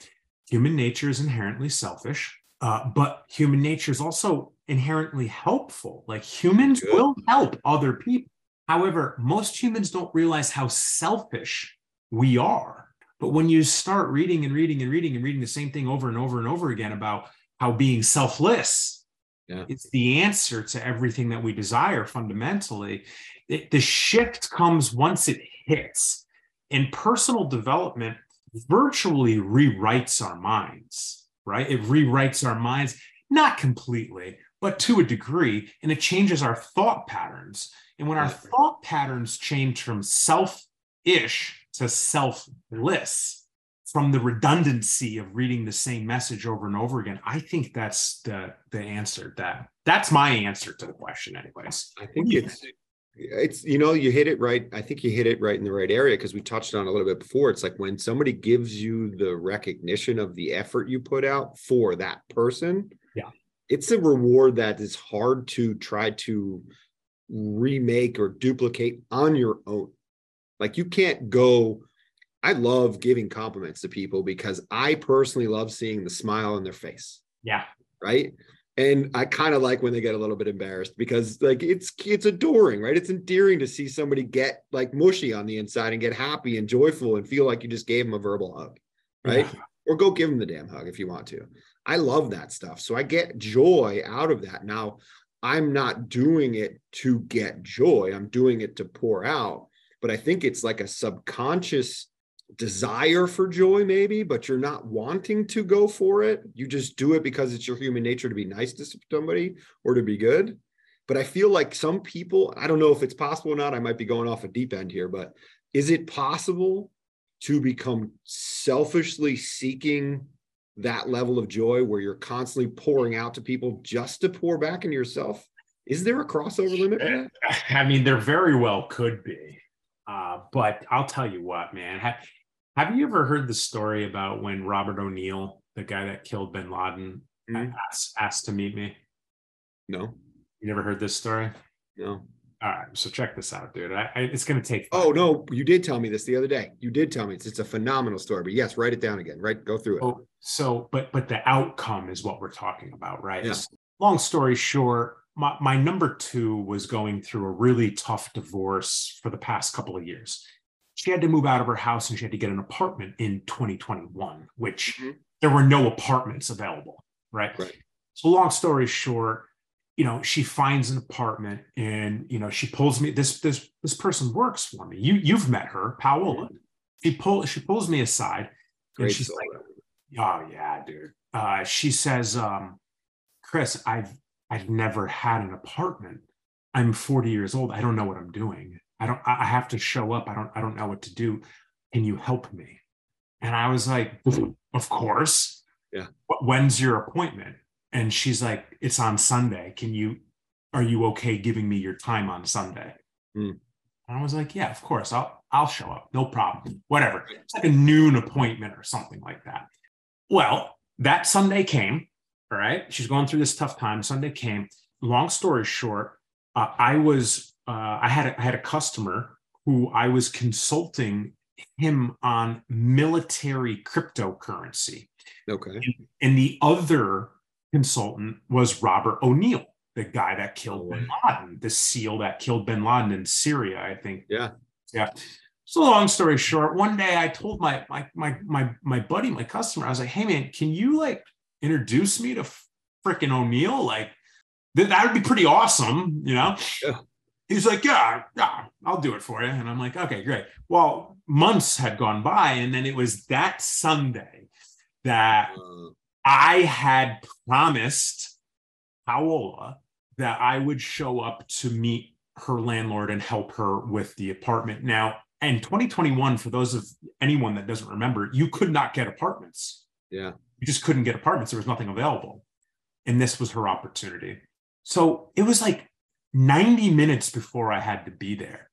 [SPEAKER 3] human nature is inherently selfish, uh, but human nature is also inherently helpful. Like humans
[SPEAKER 2] Good.
[SPEAKER 3] will help other people. However, most humans don't realize how selfish we are. But when you start reading and reading and reading and reading the same thing over and over and over again about how being selfless
[SPEAKER 2] Yeah.
[SPEAKER 3] is the answer to everything that we desire fundamentally, it, the shift comes once it hits. And personal development virtually rewrites our minds, right? It rewrites our minds, not completely, but to a degree, and it changes our thought patterns. And when our
[SPEAKER 2] Yeah.
[SPEAKER 3] thought patterns change from self ish to selfless, from the redundancy of reading the same message over and over again, I think that's the the answer. That that's my answer to the question, anyways.
[SPEAKER 2] I think it's it's you know you hit it right. I think you hit it right in the right area because we touched on it a little bit before. It's like when somebody gives you the recognition of the effort you put out for that person. It's a reward that is hard to try to remake or duplicate on your own. Like you can't go I love giving compliments to people because I personally love seeing the smile on their face
[SPEAKER 3] Yeah.
[SPEAKER 2] right? And I kind of like when they get a little bit embarrassed because like it's it's adoring, right? It's endearing to see somebody get like mushy on the inside and get happy and joyful and feel like you just gave them a verbal hug, right?
[SPEAKER 3] Yeah.
[SPEAKER 2] Or go give them the damn hug if you want to. I love that stuff. So I get joy out of that. Now, I'm not doing it to get joy. I'm doing it to pour out, but I think it's like a subconscious desire for joy maybe but you're not wanting to go for it you just do it because it's your human nature to be nice to somebody or to be good but i feel like some people i don't know if it's possible or not i might be going off a deep end here but is it possible to become selfishly seeking that level of joy where you're constantly pouring out to people just to pour back into yourself is there a crossover limit for that?
[SPEAKER 3] I mean, there very well could be. Uh, but I'll tell you what, man. Have, have you ever heard the story about when Robert O'Neill, the guy that killed bin Laden,
[SPEAKER 2] Mhm.
[SPEAKER 3] asked, asked to meet me?
[SPEAKER 2] no
[SPEAKER 3] You never heard this story?
[SPEAKER 2] no
[SPEAKER 3] All right, so check this out, dude. I, I, it's going to take.
[SPEAKER 2] Oh no, you did tell me this the other day. You did tell me it's, it's a phenomenal story. But yes, write it down again. Right, go through it.
[SPEAKER 3] Oh, so, but but the outcome is what we're talking about, right?
[SPEAKER 2] Yeah.
[SPEAKER 3] Long story short, my, my number two was going through a really tough divorce for the past couple of years. She had to move out of her house and she had to get an apartment in 2021, which
[SPEAKER 2] Mhm.
[SPEAKER 3] there were no apartments available, right?
[SPEAKER 2] Right.
[SPEAKER 3] So, long story short, you know, she finds an apartment and you know she pulls me. This this this person works for me. You you've met her, Paola. She pull she pulls me aside and she's
[SPEAKER 2] soul.
[SPEAKER 3] like, Oh yeah, dude. Uh, she says, um, Chris, I've I've never had an apartment. I'm 40 years old. I don't know what I'm doing. I don't. I I have to show up. I don't. I don't know what to do. Can you help me? And I was like, (laughs) Of course.
[SPEAKER 2] Yeah.
[SPEAKER 3] When's your appointment? And she's like, It's on Sunday. Can you? Are you okay giving me your time on Sunday?
[SPEAKER 2] Hmm.
[SPEAKER 3] And I was like, Yeah, of course. I'll I'll show up. No problem. Whatever. It's like a noon appointment or something like that. Well, that Sunday came. All right. She's going through this tough time. Sunday came. Long story short, uh, I was uh, I had a, I had a customer who I was consulting him on military cryptocurrency,
[SPEAKER 2] Okay.
[SPEAKER 3] and the other consultant was Robert O'Neill. the guy that killed
[SPEAKER 2] Oh,
[SPEAKER 3] bin Laden, the SEAL that killed bin Laden in Syria, I think.
[SPEAKER 2] Yeah.
[SPEAKER 3] Yeah. So long story short, one day I told my my my my my buddy, my customer, I was like, "Hey man, can you like introduce me to freaking O'Neill? Like th- that would be pretty awesome, you know?"
[SPEAKER 2] Yeah.
[SPEAKER 3] He's like, "Yeah, yeah, I'll do it for you." And I'm like, "Okay, great." Well, months had gone by, and then it was that Sunday that
[SPEAKER 2] Uh,
[SPEAKER 3] I had promised Paola that I would show up to meet her landlord and help her with the apartment. Now, in 2021, for those of anyone that doesn't remember, you could not get apartments.
[SPEAKER 2] yeah.
[SPEAKER 3] You just couldn't get apartments. There was nothing available. And this was her opportunity. So it was like 90 minutes before I had to be there.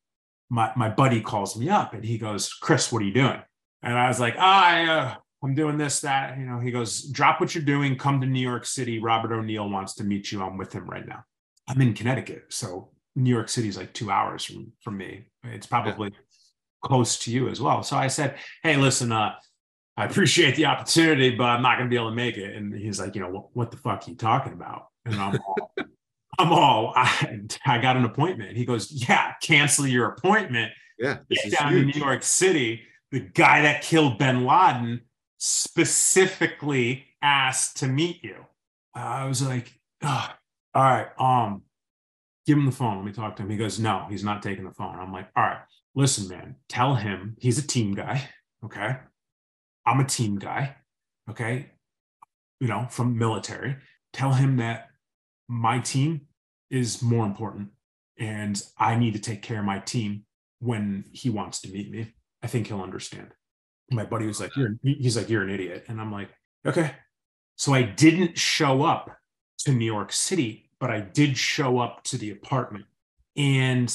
[SPEAKER 3] My, my buddy calls me up and he goes, Chris, what are you doing? And I was like, oh, I, uh, I'm doing this, that. You know, he goes, drop what you're doing, come to New York City. Robert O'Neill wants to meet you. I'm with him right now. I'm in Connecticut. So New York City is like two hours from, from me. It's probably close to you as well. So I said, hey, listen, uh, I appreciate the opportunity, but I'm not going to be able to make it. And he's like, you know, what, what the fuck are you talking about? And I'm all, (laughs) I'm all, (laughs) I, I got an appointment. He goes, yeah, cancel your appointment.
[SPEAKER 2] Yeah. This
[SPEAKER 3] Get
[SPEAKER 2] is
[SPEAKER 3] down
[SPEAKER 2] huge.
[SPEAKER 3] to New York City. The guy that killed bin Laden specifically asked to meet you. I was like, oh, all right, um, give him the phone. Let me talk to him. He goes, no, he's not taking the phone. I'm like, all right, listen, man, tell him he's a team guy. Okay. I'm a team guy. Okay. You know, from military. Tell him that my team is more important and I need to take care of my team when he wants to meet me. I think he'll understand. My buddy was like, You're he's like, You're an idiot. And I'm like, okay. So I didn't show up to New York City, but I did show up to the apartment. And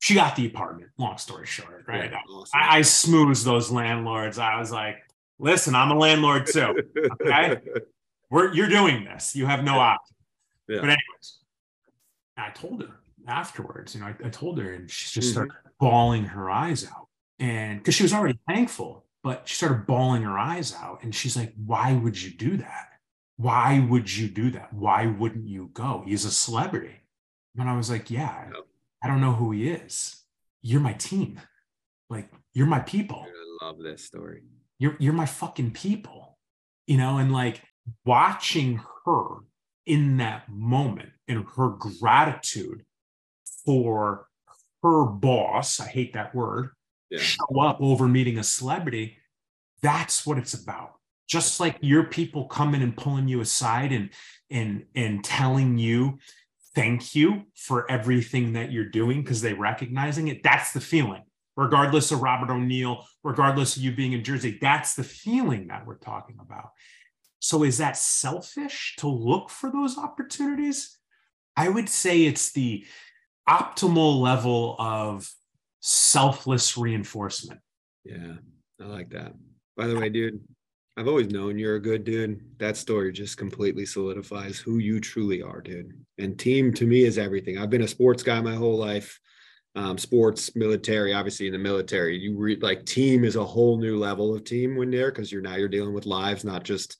[SPEAKER 3] she got the apartment, long story short, right?
[SPEAKER 2] Yeah, awesome.
[SPEAKER 3] I, I smoothed those landlords. I was like, listen, I'm a landlord too. okay. (laughs) We're you're doing this. You have no option.
[SPEAKER 2] Yeah.
[SPEAKER 3] But anyways, I told her afterwards, you know, I, I told her and she just
[SPEAKER 2] Mhm.
[SPEAKER 3] started bawling her eyes out. And because she was already thankful, but she started bawling her eyes out. And she's like, Why would you do that? Why would you do that? Why wouldn't you go? He's a celebrity. And I was like, Yeah, I don't know who he is. You're my team. Like, you're my people
[SPEAKER 2] I love this story.
[SPEAKER 3] you're you're my fucking people you know and like watching her in that moment and her gratitude for her boss i hate that word
[SPEAKER 2] Yeah.
[SPEAKER 3] show up over meeting a celebrity that's what it's about. Just like your people coming and pulling you aside and and and telling you thank you for everything that you're doing because they're recognizing it that's the feeling. Regardless of robert o'neill regardless of you being in jersey that's the feeling that we're talking about. So is that selfish to look for those opportunities? I would say it's the optimal level of selfless reinforcement
[SPEAKER 2] Yeah, I like that. By the way, dude, I've always known you're a good dude. That story just completely solidifies who you truly are, dude. And team to me is everything. I've been a sports guy my whole life. Um, sports, military, obviously in the military, you read like team is a whole new level of team when there because you're now you're dealing with lives, not just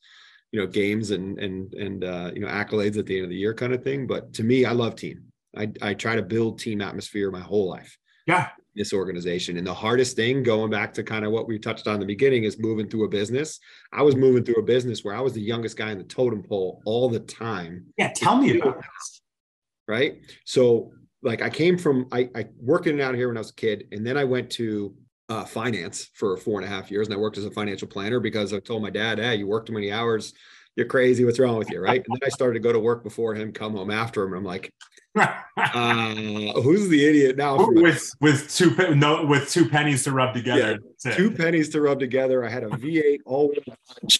[SPEAKER 2] you know games and and and uh, you know accolades at the end of the year kind of thing. But to me, I love team. I I try to build team atmosphere my whole life
[SPEAKER 3] yeah
[SPEAKER 2] this organization. And the hardest thing, going back to kind of what we touched on in the beginning, is moving through a business. I was moving through a business where I was the youngest guy in the totem pole all the time,
[SPEAKER 3] yeah tell me about this (laughs)
[SPEAKER 2] right? So, like, I came from I, I worked in and out here when I was a kid, and then I went to uh, finance for four and a half years, and I worked as a financial planner because I told my dad, "Hey, you work too many hours." You're crazy. What's wrong with you? Right. And then I started to go to work before him, come home after him. And I'm like, (laughs) uh, who's the idiot now?
[SPEAKER 3] with with two pe- no with two pennies to rub together. It.
[SPEAKER 2] two pennies to rub together. I had a V8 all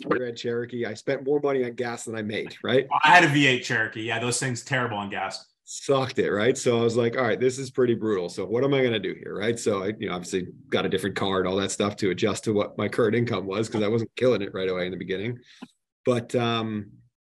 [SPEAKER 2] red Cherokee. I spent more money on gas than I made, right?
[SPEAKER 3] I had a V8 Cherokee. Yeah, those things terrible on gas.
[SPEAKER 2] Sucked it, right? So I was like, all right, this is pretty brutal. So what am I going to do here, right? So I, you know, obviously got a different card, all that stuff to adjust to what my current income was because I wasn't killing it right away in the beginning. But um,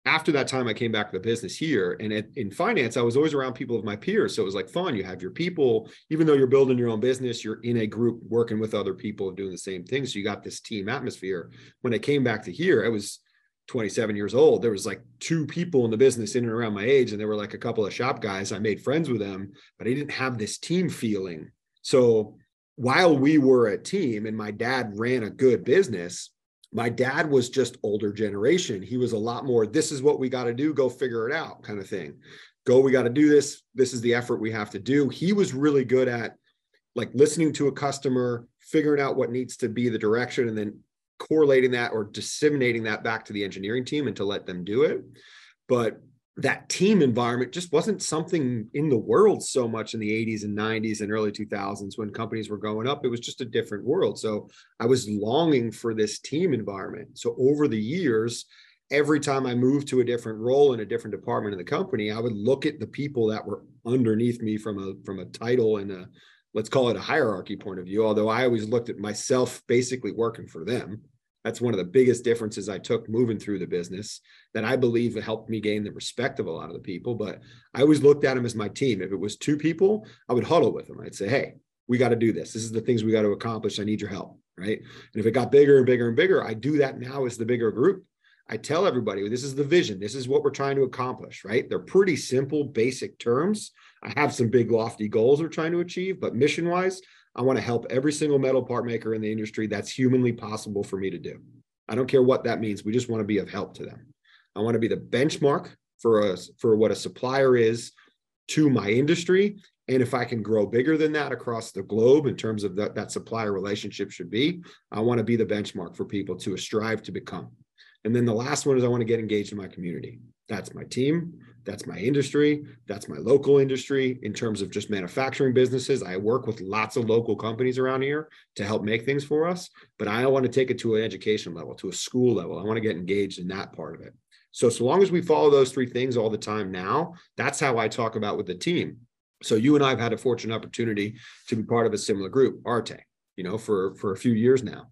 [SPEAKER 2] after that time, I came back to the business here, and it, in finance, I was always around people of my peers, so it was like fun. You have your people, even though you're building your own business, you're in a group working with other people and doing the same thing. So you got this team atmosphere. When I came back to here, I was 27 years old, there was like two people in the business in and around my age, and there were like a couple of shop guys. I made friends with them, but I didn't have this team feeling. So while we were a team and my dad ran a good business, my dad was just older generation. He was a lot more, this is what we got to do, go figure it out kind of thing. Go, we got to do this. This is the effort we have to do. He was really good at like listening to a customer, figuring out what needs to be the direction, and then correlating that or disseminating that back to the engineering team and to let them do it. But that team environment just wasn't something in the world so much in the 80s and 90s and early 2000s when companies were going up. It was just a different world. So I was longing for this team environment. So over the years, every time I moved to a different role in a different department in the company, I would look at the people that were underneath me from a from a title and a let's call it a hierarchy point of view. Although I always looked at myself basically working for them. That's one of the biggest differences I took moving through the business that I believe helped me gain the respect of a lot of the people. But I always looked at them as my team. If it was two people, I would huddle with them. I'd say, hey, we got to do this. This is the things we got to accomplish. I need your help. Right. And if it got bigger and bigger and bigger, I do that now as the bigger group. I tell everybody this is the vision. This is what we're trying to accomplish, right? They're pretty simple, basic terms. I have some big, lofty goals we're trying to achieve, but mission wise, I want to help every single metal part maker in the industry that's humanly possible for me to do. I don't care what that means. We just want to be of help to them. I want to be the benchmark for us for what a supplier is to my industry. And if I can grow bigger than that across the globe in terms of that, that supplier relationship should be, I want to be the benchmark for people to strive to become. And then the last one is I want to get engaged in my community. That's my team. That's my industry. That's my local industry in terms of just manufacturing businesses. I work with lots of local companies around here to help make things for us, but I want to take it to an education level, to a school level. I want to get engaged in that part of it. So, so long as we follow those three things all the time now, that's how I talk about with the team. So, you and I have had a fortunate opportunity to be part of a similar group, Arete, you know, for, for a few years now.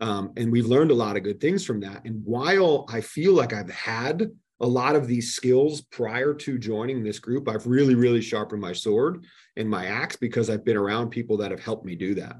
[SPEAKER 2] Um, and we've learned a lot of good things from that. And while I feel like I've had a lot of these skills prior to joining this group, I've really, really sharpened my sword and my axe because I've been around people that have helped me do that.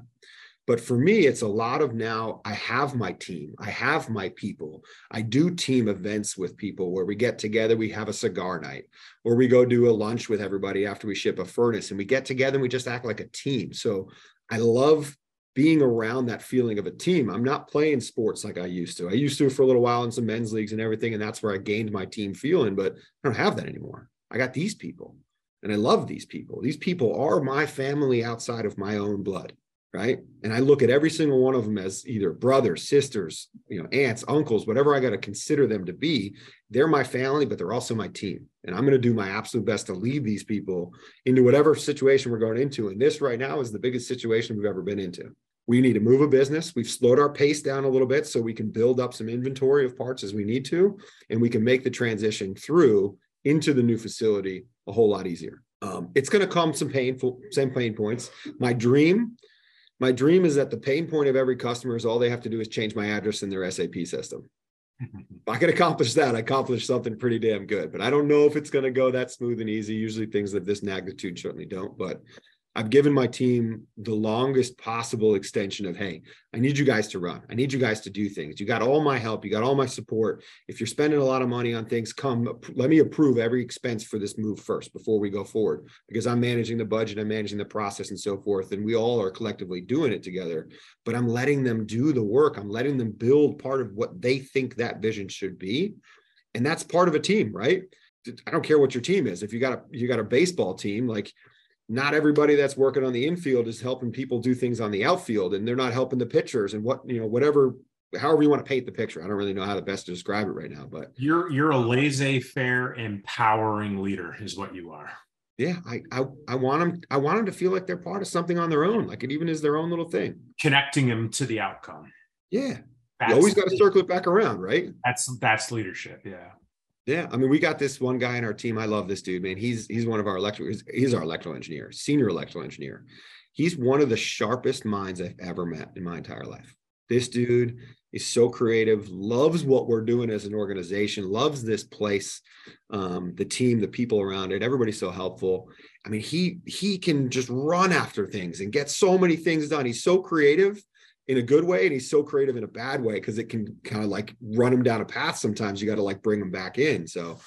[SPEAKER 2] But for me, it's a lot of now I have my team, I have my people. I do team events with people where we get together, we have a cigar night, or we go do a lunch with everybody after we ship a furnace and we get together and we just act like a team. So I love being around that feeling of a team. I'm not playing sports like I used to. I used to for a little while in some men's leagues and everything, and that's where I gained my team feeling, but I don't have that anymore. I got these people and I love these people. These people are my family outside of my own blood right? And I look at every single one of them as either brothers, sisters, you know, aunts, uncles, whatever I got to consider them to be. They're my family, but they're also my team. And I'm going to do my absolute best to lead these people into whatever situation we're going into. And this right now is the biggest situation we've ever been into. We need to move a business. We've slowed our pace down a little bit so we can build up some inventory of parts as we need to, and we can make the transition through into the new facility a whole lot easier. Um, it's going to come some painful, same pain points. My dream my dream is that the pain point of every customer is all they have to do is change my address in their SAP system. if (laughs) I can accomplish that, I accomplish something pretty damn good. But I don't know if it's going to go that smooth and easy. Usually things of this magnitude certainly don't. But I've given my team the longest possible extension of, hey, I need you guys to run. I need you guys to do things. You got all my help. You got all my support. If you're spending a lot of money on things, come let me approve every expense for this move first before we go forward because I'm managing the budget, I'm managing the process and so forth. And we all are collectively doing it together. But I'm letting them do the work. I'm letting them build part of what they think that vision should be. And that's part of a team, right? I don't care what your team is. If you got a you got a baseball team, like not everybody that's working on the infield is helping people do things on the outfield and they're not helping the pitchers and what you know whatever however you want to paint the picture. I don't really know how to best to describe it right now but
[SPEAKER 3] you're you're a laissez-faire empowering leader is what you are.
[SPEAKER 2] Yeah I, I i want them i want them to feel like they're part of something on their own like it even is their own little thing.
[SPEAKER 3] Connecting them to the outcome.
[SPEAKER 2] Yeah. That's, you always got to circle it back around right?
[SPEAKER 3] That's that's leadership yeah
[SPEAKER 2] yeah, I mean, we got this one guy in our team. I love this dude, man. He's he's one of our electrical. He's, our electrical engineer, senior electrical engineer. He's one of the sharpest minds I've ever met in my entire life. This dude is so creative, loves what we're doing as an organization, loves this place, um, the team, the people around it. Everybody's so helpful. I mean, he he can just run after things and get so many things done. He's so creative in a good way and he's so creative in a bad way because it can kind of like run him down a path sometimes. You got to like bring him back in. So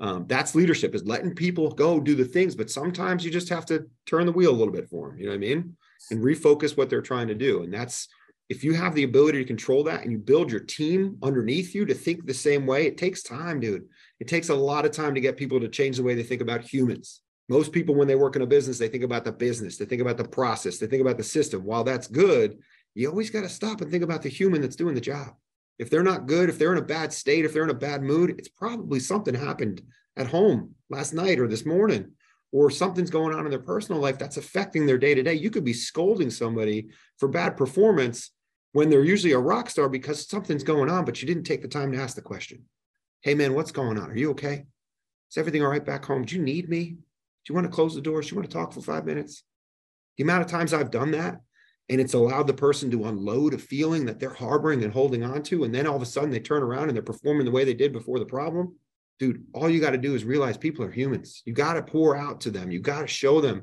[SPEAKER 2] um, that's leadership is letting people go do the things but sometimes you just have to turn the wheel a little bit for them you know what i mean? And refocus what they're trying to do. And that's if you have the ability to control that and you build your team underneath you to think the same way it takes time dude. It takes a lot of time to get people to change the way they think about humans. Most people when they work in a business they think about the business they think about the process they think about the system. While that's good you always got to stop and think about the human that's doing the job. If they're not good, if they're in a bad state, if they're in a bad mood, it's probably something happened at home last night or this morning, or something's going on in their personal life that's affecting their day to day. You could be scolding somebody for bad performance when they're usually a rock star because something's going on, but you didn't take the time to ask the question Hey, man, what's going on? Are you okay? Is everything all right back home? Do you need me? Do you want to close the doors? Do you want to talk for five minutes? The amount of times I've done that and it's allowed the person to unload a feeling that they're harboring and holding on to and then all of a sudden they turn around and they're performing the way they did before the problem dude all you got to do is realize people are humans. You got to pour out to them. You got to show them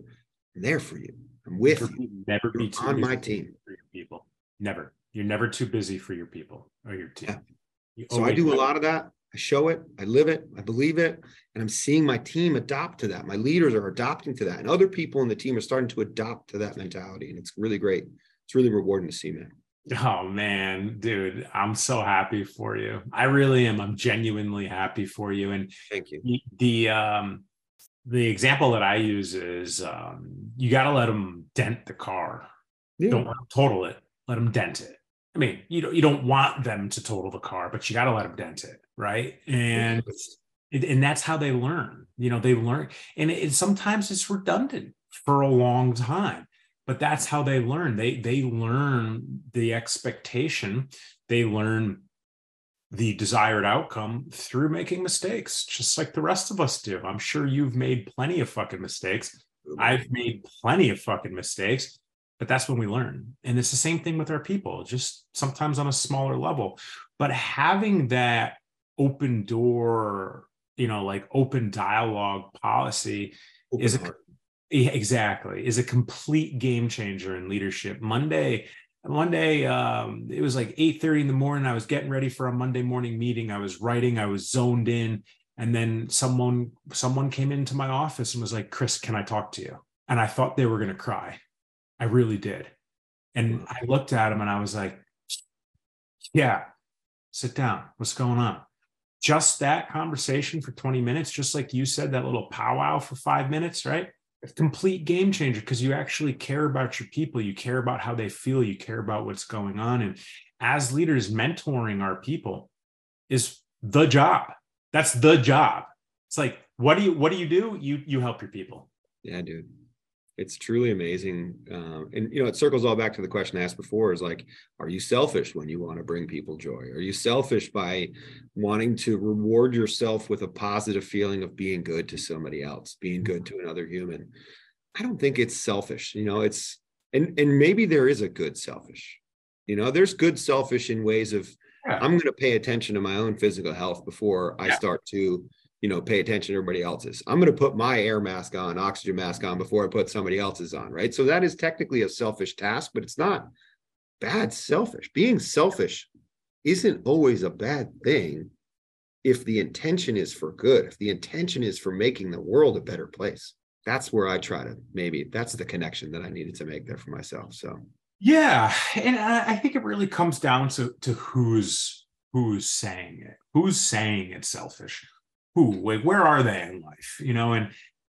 [SPEAKER 2] i'm there for you. I'm with
[SPEAKER 3] never,
[SPEAKER 2] you.
[SPEAKER 3] never be too
[SPEAKER 2] on my team
[SPEAKER 3] for your people. Never. You're never too busy for your people or your team.
[SPEAKER 2] Yeah. so i do a lot of that I show it, I live it, I believe it, and I'm seeing my team adopt to that. My leaders are adopting to that, and other people in the team are starting to adopt to that mentality, and it's really great. It's really rewarding to see, man.
[SPEAKER 3] Oh man, dude, I'm so happy for you. I really am. I'm genuinely happy for you. And
[SPEAKER 2] thank you.
[SPEAKER 3] The um the example that I use is um you got to let them dent the car. Yeah. Don't total it. Let them dent it. I mean, you don't you don't want them to total the car, but you got to let them dent it, right? And and that's how they learn. You know, they learn, and it, sometimes it's redundant for a long time, but that's how they learn. They they learn the expectation. They learn the desired outcome through making mistakes, just like the rest of us do. I'm sure you've made plenty of fucking mistakes. I've made plenty of fucking mistakes but that's when we learn. And it's the same thing with our people just sometimes on a smaller level. But having that open door you know like open dialogue policy open is a, exactly. Is a complete game changer in leadership. Monday one day um, it was like 8 30 in the morning. I was getting ready for a monday morning meeting. I was writing i was zoned in. And then someone someone came into my office and was like chris can i talk to you? And i thought they were going to cry I really did. And I looked at him and I was like, yeah, sit down. What's going on? Just that conversation for 20 minutes, just like you said, that little powwow for five minutes, right? A complete game changer because you actually care about your people. You care about how they feel. You care about what's going on. And as leaders, mentoring our people is the job. That's the job. It's like, what do you what do you do? You you help your people.
[SPEAKER 2] Yeah, dude it's truly amazing um, and you know it circles all back to the question I asked before is like are you selfish when you want to bring people joy? Are you selfish by wanting to reward yourself with a positive feeling of being good to somebody else being good to another human? I don't think it's selfish you know it's and and maybe there is a good selfish you know there's good selfish in ways of yeah. i'm going to pay attention to my own physical health before i start to you know, pay attention to everybody else's. I'm going to put my air mask on, oxygen mask on before I put somebody else's on, right? So that is technically a selfish task, but it's not bad selfish. Being selfish isn't always a bad thing if the intention is for good, if the intention is for making the world a better place. That's where I try to maybe that's the connection that I needed to make there for myself. So
[SPEAKER 3] yeah, and I think it really comes down to to who's who's saying it, who's saying it's selfish who like where are they in life you know? And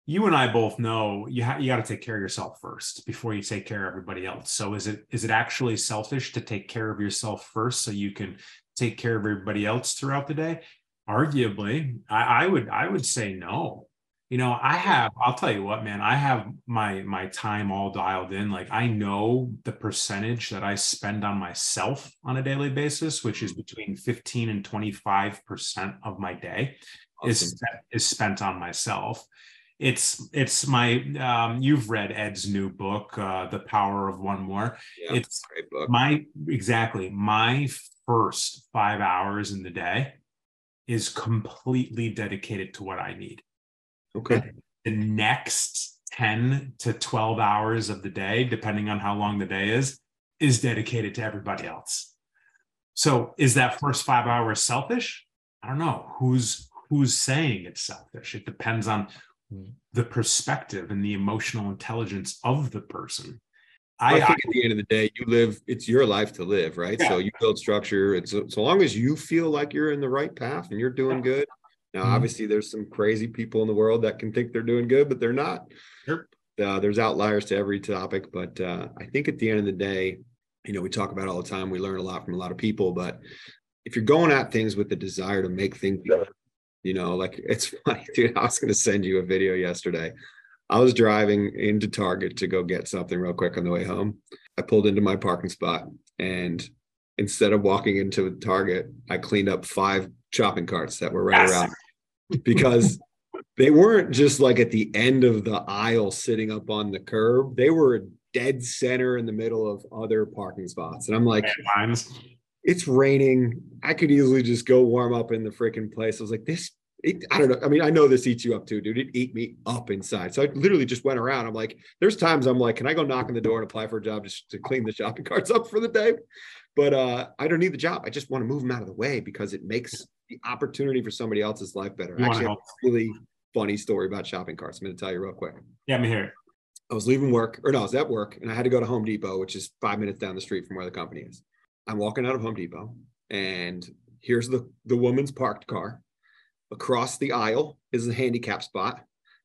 [SPEAKER 3] you and i both know you ha- you got to take care of yourself first before you take care of everybody else. So is it is it actually selfish to take care of yourself first so you can take care of everybody else throughout the day? Arguably i, I would i would say no. You know i have i'll tell you what man i have my my time all dialed in. Like i know the percentage that i spend on myself on a daily basis which is mm-hmm. between 15 and 25 percent of my day awesome. is is spent on myself it's it's my um, you've read ed's new book uh, the power of one more
[SPEAKER 2] yeah,
[SPEAKER 3] it's my exactly my first five hours in the day is completely dedicated to what i need
[SPEAKER 2] okay
[SPEAKER 3] the next 10 to 12 hours of the day depending on how long the day is is dedicated to everybody else. So is that first five hours selfish? I don't know. Who's who's saying it's selfish? It depends on the perspective and the emotional intelligence of the person.
[SPEAKER 2] I, I, think at the end of the day, you live, it's your life to live, right? Yeah. So you build structure. It's so long as you feel like you're in the right path and you're doing yeah. good. Now, mm-hmm. obviously, there's some crazy people in the world that can think they're doing good, but they're not. Sure. Uh, there's outliers to every topic. But uh, I think at the end of the day, you know, we talk about all the time, we learn a lot from a lot of people. But if you're going at things with the desire to make things better, you know, like it's (laughs) funny, dude. I was going to send you a video yesterday I was driving into Target to go get something real quick on the way home. I pulled into my parking spot and instead of walking into Target, I cleaned up five shopping carts that were right yes. around because they weren't just like at the end of the aisle sitting up on the curb. They were dead center in the middle of other parking spots. And I'm like, it's raining. I could easily just go warm up in the freaking place. I was like, this it, I don't know. I mean, I know this eats you up too, dude. It ate me up inside. So I literally just went around. I'm like, there's times I'm like, can I go knock on the door and apply for a job just to clean the shopping (laughs) carts up for the day? But uh, I don't need the job. I just want to move them out of the way because it makes the opportunity for somebody else's life better. You Actually, a really funny story about shopping carts. I'm going to tell you real quick.
[SPEAKER 3] Yeah, I'm here.
[SPEAKER 2] I was leaving work, or no, I was at work, and I had to go to Home Depot, which is five minutes down the street from where the company is. I'm walking out of Home Depot, and here's the the woman's parked car Across the aisle is the handicap spot,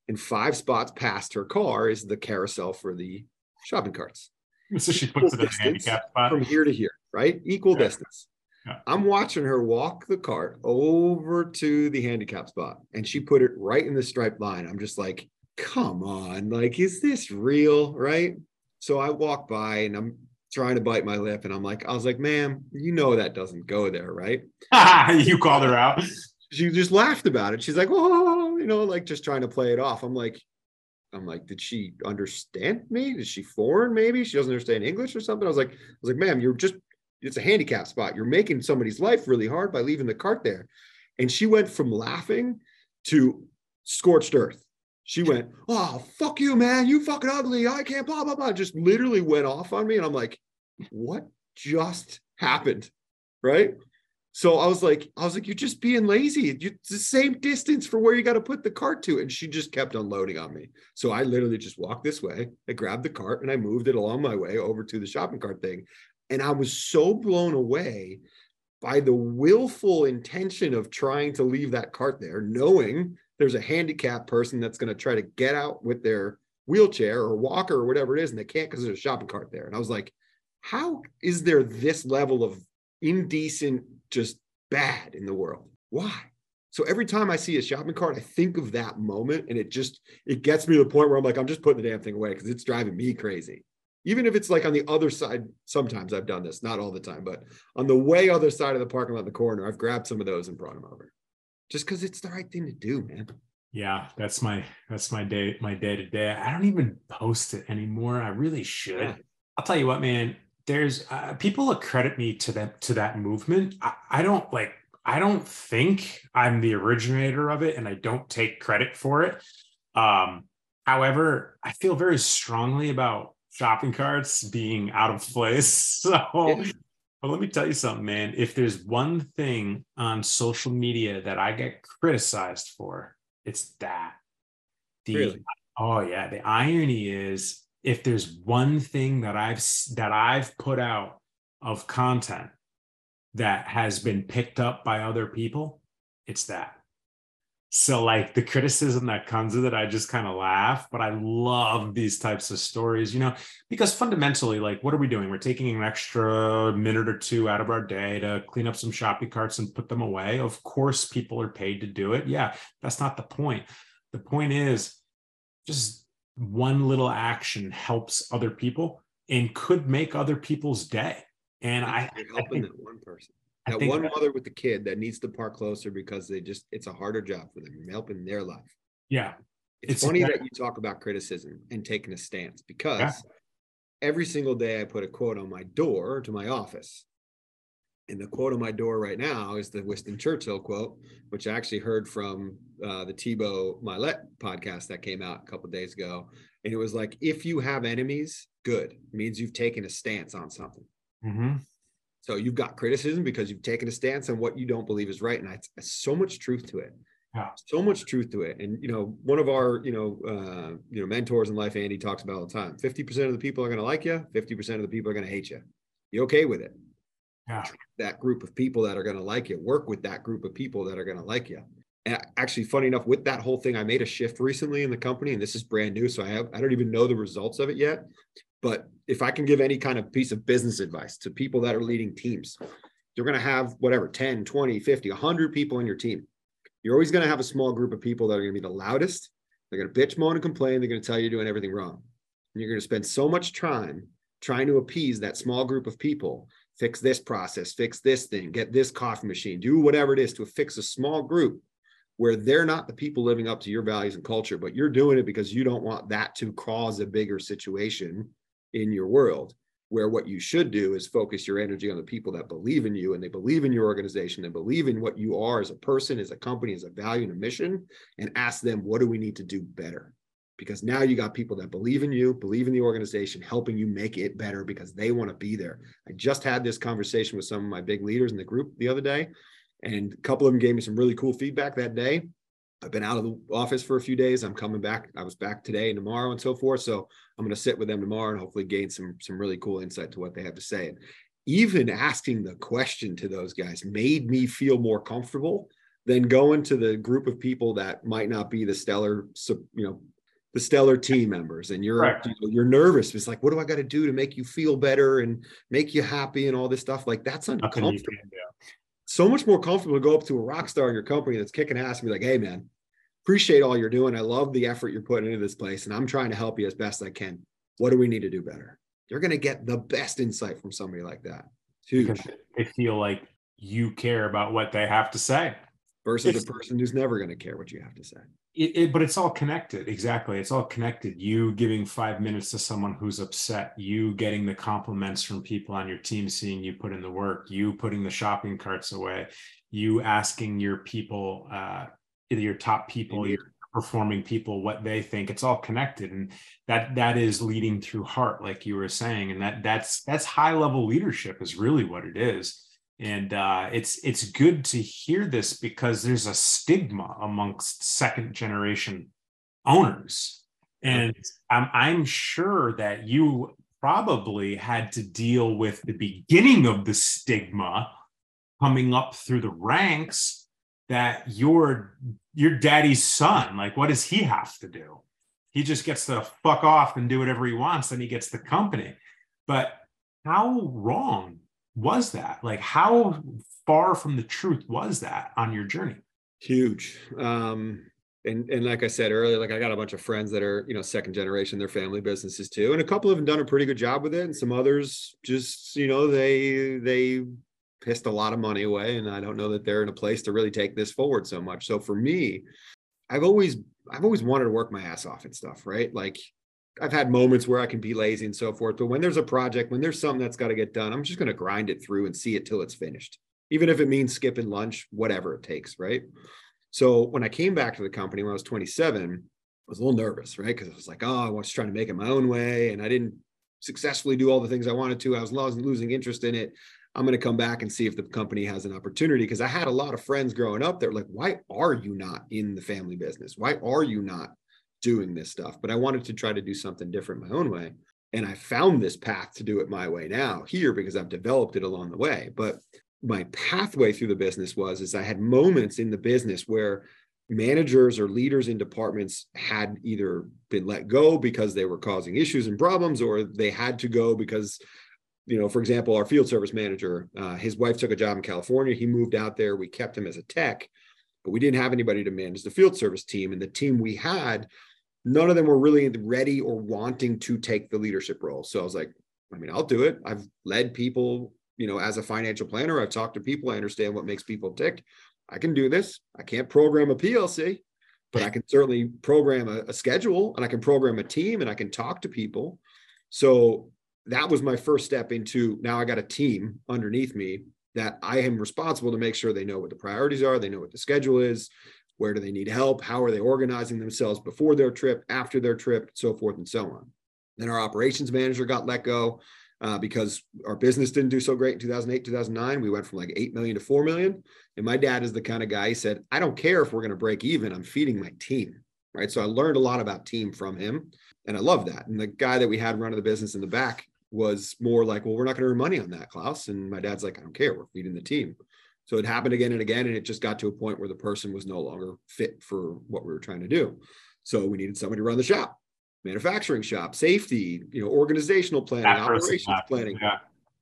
[SPEAKER 2] and five spots past her car is the carousel for the shopping carts. (laughs)
[SPEAKER 3] So she puts Equal it in a handicap spot
[SPEAKER 2] from here to here, right? Equal yeah. distance. Yeah. I'm watching her walk the cart over to the handicap spot, and she put it right in the striped line. I'm just like, come on, like, is this real? Right. So I walk by and I'm trying to bite my lip, and I'm like, I was like, ma'am, you know that doesn't go there, right? (laughs)
[SPEAKER 3] you called her out
[SPEAKER 2] she just laughed about it. She's like, oh, you know, like just trying to play it off. I'm like, I'm like, did she understand me? Is she foreign? Maybe she doesn't understand English or something. I was like, I was like, ma'am, you're just it's a handicap spot. You're making somebody's life really hard by leaving the cart there. And she went from laughing to scorched earth. She went, oh, fuck you, man. You fucking ugly. I can't, blah, blah, blah. Just literally went off on me. And I'm like, what just happened? Right. So I was like, I was like, you're just being lazy. It's the same distance for where you got to put the cart to. And she just kept unloading on me. So I literally just walked this way. I grabbed the cart and I moved it along my way over to the shopping cart thing. And I was so blown away by the willful intention of trying to leave that cart there, knowing there's a handicapped person that's going to try to get out with their wheelchair or walker or whatever it is, and they can't because there's a shopping cart there. And I was like, how is there this level of indecent just bad in the world. Why? So every time I see a shopping cart, I think of that moment and it just it gets me to the point where I'm like, I'm just putting the damn thing away because it's driving me crazy. Even if it's like on the other side, sometimes I've done this, not all the time, but on the way other side of the parking lot the corner, I've grabbed some of those and brought them over. Just because it's the right thing to do, man.
[SPEAKER 3] Yeah, that's my that's my day, my day to day. I don't even post it anymore. I really should. Yeah. I'll tell you what, man there's uh, people accredit me to that to that movement. I, I don't like. I don't think I'm the originator of it, and I don't take credit for it. Um, however, I feel very strongly about shopping carts being out of place. (laughs) So, but let me tell you something, man. If there's one thing on social media that I get criticized for, it's that. The really? oh yeah, the irony is if there's one thing that I've that I've put out of content that has been picked up by other people, it's that. So like the criticism that comes with it, I just kind of laugh, but I love these types of stories, you know, because fundamentally, like, what are we doing? We're taking an extra minute or two out of our day to clean up some shopping carts and put them away. Of course, people are paid to do it. Yeah, that's not the point. The point is just one little action helps other people and could make other people's day. And I
[SPEAKER 2] You're helping I think, that one person, that one that, mother with the kid that needs to park closer because they just it's a harder job for them. You're helping their life.
[SPEAKER 3] Yeah.
[SPEAKER 2] It's, it's funny that you talk about criticism and taking a stance because yeah. every single day I put a quote on my door to my office. And the quote on my door right now is the Winston Churchill quote, which I actually heard from uh, the Tebow Mylett podcast that came out a couple days ago. And it was like, if you have enemies, good. It means you've taken a stance on something.
[SPEAKER 3] Mm-hmm.
[SPEAKER 2] So you've got criticism because you've taken a stance on what you don't believe is right. And I, so much truth to it.
[SPEAKER 3] Yeah.
[SPEAKER 2] So much truth to it. And, you know, one of our, you know, uh, you know, mentors in life, Andy talks about all the time, 50% of the people are going to like you. 50% of the people are going to hate you. You okay with it?
[SPEAKER 3] Yeah.
[SPEAKER 2] That group of people that are going to like you, work with that group of people that are going to like you. And actually, funny enough, with that whole thing, I made a shift recently in the company, and this is brand new. So I have I don't even know the results of it yet. But if I can give any kind of piece of business advice to people that are leading teams, you're going to have whatever 10, 20, 50, 100 people in your team. You're always going to have a small group of people that are going to be the loudest. They're going to bitch, moan, and complain. They're going to tell you you're doing everything wrong. And you're going to spend so much time trying to appease that small group of people fix this process, fix this thing, get this coffee machine, do whatever it is to fix a small group where they're not the people living up to your values and culture, but you're doing it because you don't want that to cause a bigger situation in your world. Where what you should do is focus your energy on the people that believe in you and they believe in your organization, they believe in what you are as a person, as a company, as a value and a mission, and ask them, what do we need to do better? Because now you got people that believe in you, believe in the organization, helping you make it better because they want to be there. I just had this conversation with some of my big leaders in the group the other day, and a couple of them gave me some really cool feedback that day. I've been out of the office for a few days. I'm coming back. I was back today and tomorrow and so forth. So I'm going to sit with them tomorrow and hopefully gain some some really cool insight to what they have to say. And even asking the question to those guys made me feel more comfortable than going to the group of people that might not be the stellar, you know, the stellar team members and you're you know, you're nervous. It's like what do i got to do to make you feel better and make you happy and all this stuff? Like that's uncomfortable. so much more comfortable to go up to a rock star in your company that's kicking ass and be like hey man appreciate all you're doing. I love the effort you're putting into this place and i'm trying to help you as best i can. What do we need to do better? You're going to get the best insight from somebody like that.
[SPEAKER 3] Huge. they feel like you care about what they have to say
[SPEAKER 2] versus it's, a person who's never going to care what you have to say.
[SPEAKER 3] It, it, but it's all connected exactly. It's all connected. You giving five minutes to someone who's upset you getting the compliments from people on your team seeing you put in the work you putting the shopping carts away you asking your people uh, either your top people mm-hmm. your performing people what they think. It's all connected and that that is leading through heart like you were saying and that that's that's high level leadership is really what it is and uh, it's it's good to hear this because there's a stigma amongst second generation owners. And I'm, I'm sure that you probably had to deal with the beginning of the stigma coming up through the ranks that your your daddy's son like what does he have to do? He just gets to fuck off and do whatever he wants then he gets the company. But how wrong was that? Like, how far from the truth was that on your journey?
[SPEAKER 2] Huge. Um, and and like I said earlier, like I got a bunch of friends that are you know second generation, their family businesses too, and a couple of them done a pretty good job with it, and some others just you know they they pissed a lot of money away, and I don't know that they're in a place to really take this forward so much. So for me, I've always I've always wanted to work my ass off and stuff, right? Like I've had moments where I can be lazy and so forth, but when there's a project, when there's something that's got to get done, I'm just going to grind it through and see it till it's finished, even if it means skipping lunch, whatever it takes, right? So when I came back to the company when I was 27, I was a little nervous, right? Because I was like, oh, I was trying to make it my own way, and I didn't successfully do all the things I wanted to. I was losing interest in it. I'm going to come back and see if the company has an opportunity because I had a lot of friends growing up that were like, why are you not in the family business? Why are you not doing this stuff, but I wanted to try to do something different my own way. And I found this path to do it my way now here because I've developed it along the way. But my pathway through the business was is I had moments in the business where managers or leaders in departments had either been let go because they were causing issues and problems or they had to go because you know for example our field service manager uh, his wife took a job in california he moved out there we kept him as a tech but we didn't have anybody to manage the field service team and the team we had none of them were really ready or wanting to take the leadership role. So I was like, I mean, I'll do it. I've led people, you know, as a financial planner. I've talked to people. I understand what makes people tick. I can do this. I can't program a PLC, but I can certainly program a, a schedule and I can program a team and I can talk to people. So that was my first step into now I got a team underneath me that I am responsible to make sure they know what the priorities are, they know what the schedule is, where do they need help, how are they organizing themselves before their trip, after their trip, so forth and so on. Then our operations manager got let go uh, because our business didn't do so great in 2008, 2009. We went from like 8 million to 4 million. And my dad is the kind of guy, he said, I don't care if we're going to break even, I'm feeding my team. Right. So I learned a lot about team from him. And I love that. And the guy that we had running the business in the back was more like, well, we're not going to earn money on that, Klaus. And my dad's like, I don't care. We're feeding the team. So it happened again and again. And it just got to a point where the person was no longer fit for what we were trying to do. So we needed somebody to run the shop, manufacturing shop, safety, you know, organizational planning, operations planning. Yeah.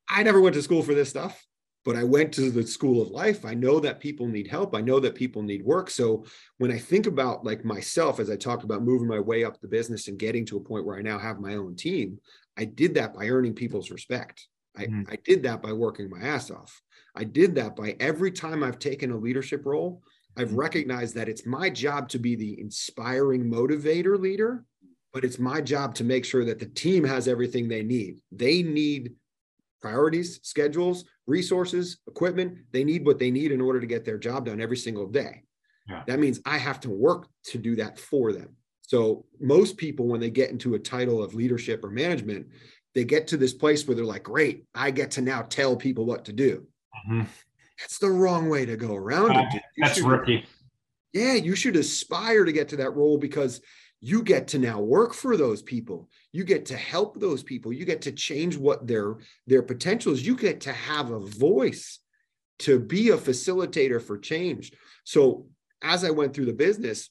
[SPEAKER 2] I never went to school for this stuff, but I went to the school of life. I know that people need help. I know that people need work. So when I think about like myself, as I talked about moving my way up the business and getting to a point where I now have my own team, I did that by earning people's respect. I, mm. I did that by working my ass off. I did that by every time I've taken a leadership role, I've mm. recognized that it's my job to be the inspiring motivator leader, but it's my job to make sure that the team has everything they need. They need priorities, schedules, resources, equipment. They need what they need in order to get their job done every single day. Yeah. That means I have to work to do that for them. So most people, when they get into a title of leadership or management, they get to this place where they're like, great, I get to now tell people what to do. Mm-hmm. That's the wrong way to go around uh, it.
[SPEAKER 3] That's should, rookie.
[SPEAKER 2] Yeah, you should aspire to get to that role because you get to now work for those people. You get to help those people. You get to change what their their potential is. You get to have a voice to be a facilitator for change. So as I went through the business,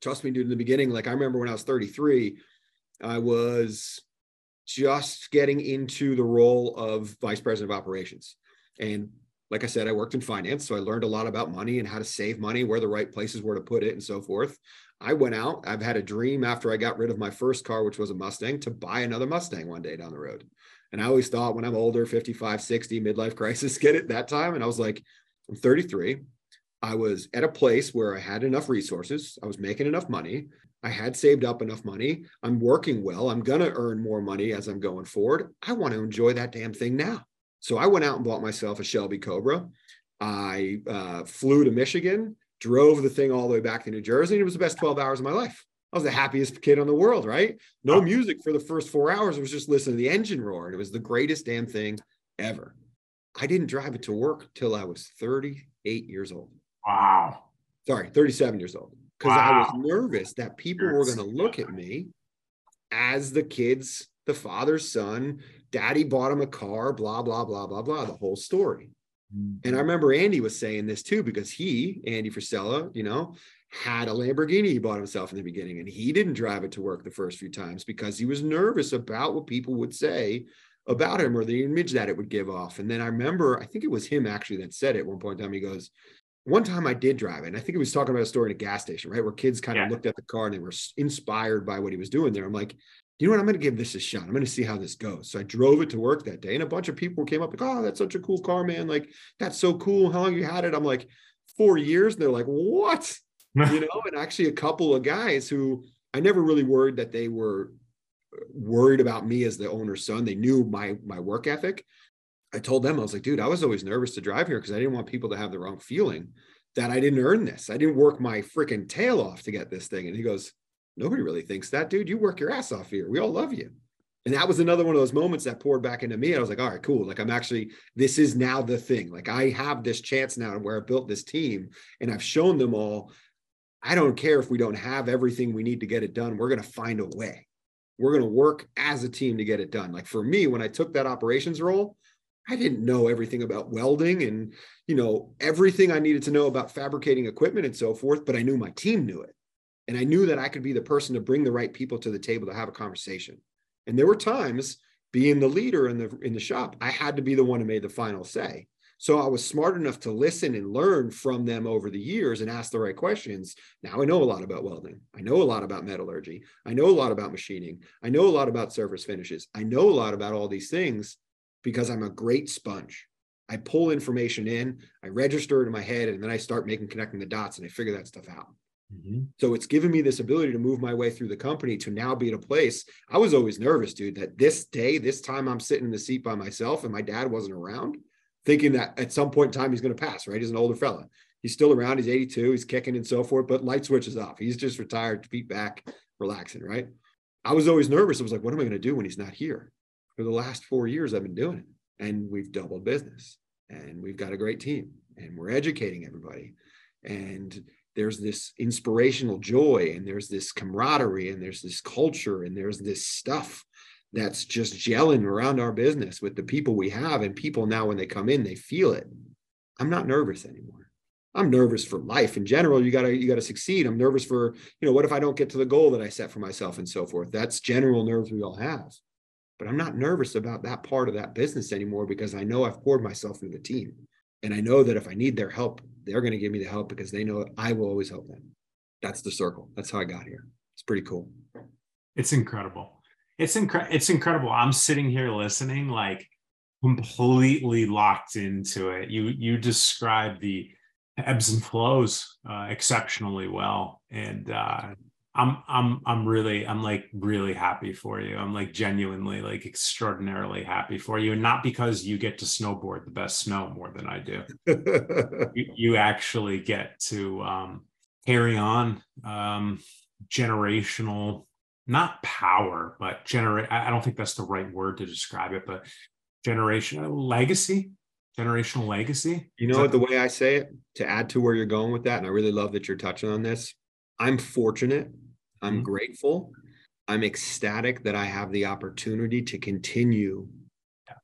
[SPEAKER 2] trust me, dude, in the beginning, like I remember when I was 33, I was just getting into the role of vice president of operations. And like I said, I worked in finance, so I learned a lot about money and how to save money, where the right places were to put it, and so forth. I went out. I've had a dream after I got rid of my first car, which was a Mustang, to buy another Mustang one day down the road. And I always thought when I'm older, 55, 60, midlife (laughs) crisis, get it that time. And I was like, I'm 33. I was at a place where I had enough resources. I was making enough money. I had saved up enough money. I'm working well. I'm going to earn more money as I'm going forward. I want to enjoy that damn thing now. So I went out and bought myself a Shelby Cobra. I uh, flew to Michigan, drove the thing all the way back to New Jersey. And it was the best 12 hours of my life. I was the happiest kid in the world, right? No music for the first four hours. It was just listening to the engine roar. And it was the greatest damn thing ever. I didn't drive it to work till I was 38 years old.
[SPEAKER 3] Wow.
[SPEAKER 2] Sorry, 37 years old. Because wow. I was nervous that people were going to look at me as the kids, the father's son, daddy bought him a car, blah, blah, blah, blah, blah, the whole story. Mm-hmm. And I remember Andy was saying this too, because he, Andy Frisella, you know, had a Lamborghini he bought himself in the beginning, and he didn't drive it to work the first few times because he was nervous about what people would say about him or the image that it would give off. And then I remember, I think it was him actually that said it one point in time. He goes, one time I did drive it. And I think he was talking about a story in a gas station, right? Where kids kind of looked at the car and they were inspired by what he was doing there. I'm like, you know what? I'm going to give this a shot. I'm going to see how this goes. So I drove it to work that day, and a bunch of people came up like, "Oh, that's such a cool car, man! Like, that's so cool. How long you had it?" I'm like, four years. And they're like, "What?" (laughs) you know. And actually, a couple of guys who I never really worried that they were worried about me as the owner's son. They knew my my work ethic. I told them I was like, "Dude, I was always nervous to drive here because I didn't want people to have the wrong feeling that I didn't earn this. I didn't work my freaking tail off to get this thing." And he goes nobody really thinks that, dude. You work your ass off here. We all love you. And that was another one of those moments that poured back into me. And I was like, all right, cool. Like, I'm actually, this is now the thing. Like, I have this chance now where I built this team and I've shown them all. I don't care if we don't have everything we need to get it done. We're going to find a way. We're going to work as a team to get it done. Like, for me, when I took that operations role, I didn't know everything about welding and, you know, everything I needed to know about fabricating equipment and so forth, but I knew my team knew it. And I knew that I could be the person to bring the right people to the table to have a conversation. And there were times being the leader in the in the shop, I had to be the one who made the final say. So I was smart enough to listen and learn from them over the years and ask the right questions. Now I know a lot about welding. I know a lot about metallurgy. I know a lot about machining. I know a lot about surface finishes. I know a lot about all these things because I'm a great sponge. I pull information in, I register it in my head, and then I start making connecting the dots and I figure that stuff out. Mm-hmm. So it's given me this ability to move my way through the company to now be at a place. I was always nervous, dude, that this day, this time I'm sitting in the seat by myself and my dad wasn't around. thinking that at some point in time he's going to pass, right? He's an older fella. He's still around. He's 82. He's kicking and so forth, but light switches off. He's just retired, feet back, relaxing, right? I was always nervous. I was like, what am I going to do when he's not here? For the last four years, I've been doing it and we've doubled business and we've got a great team and we're educating everybody. And there's this inspirational joy and there's this camaraderie and there's this culture and there's this stuff that's just gelling around our business with the people we have. And people now when they come in they feel it. I'm not nervous anymore. I'm nervous for life in general. You got to you got to succeed. I'm nervous for you know what if i don't get to the goal that i set for myself and so forth? That's general nerves we all have. But i'm not nervous about that part of that business anymore because i know i've poured myself into the team. And i know that if i need their help they're going to give me the help because they know I will always help them. That's the circle. That's how I got here. It's pretty cool.
[SPEAKER 3] It's incredible. It's incredible. It's incredible. I'm sitting here listening, like completely locked into it. You you describe the ebbs and flows uh, exceptionally well, and uh, I'm I'm I'm really I'm like really happy for you. I'm like genuinely like extraordinarily happy for you, and not because you get to snowboard the best snow more than I do. (laughs) you, you, actually get to um, carry on um, generational, not power, but generate. I don't think that's the right word to describe it, but generational legacy. Generational legacy.
[SPEAKER 2] You know what the way I say it to add to where you're going with that, and I really love that you're touching on this. I'm fortunate I'm mm-hmm. grateful. I'm ecstatic that I have the opportunity to continue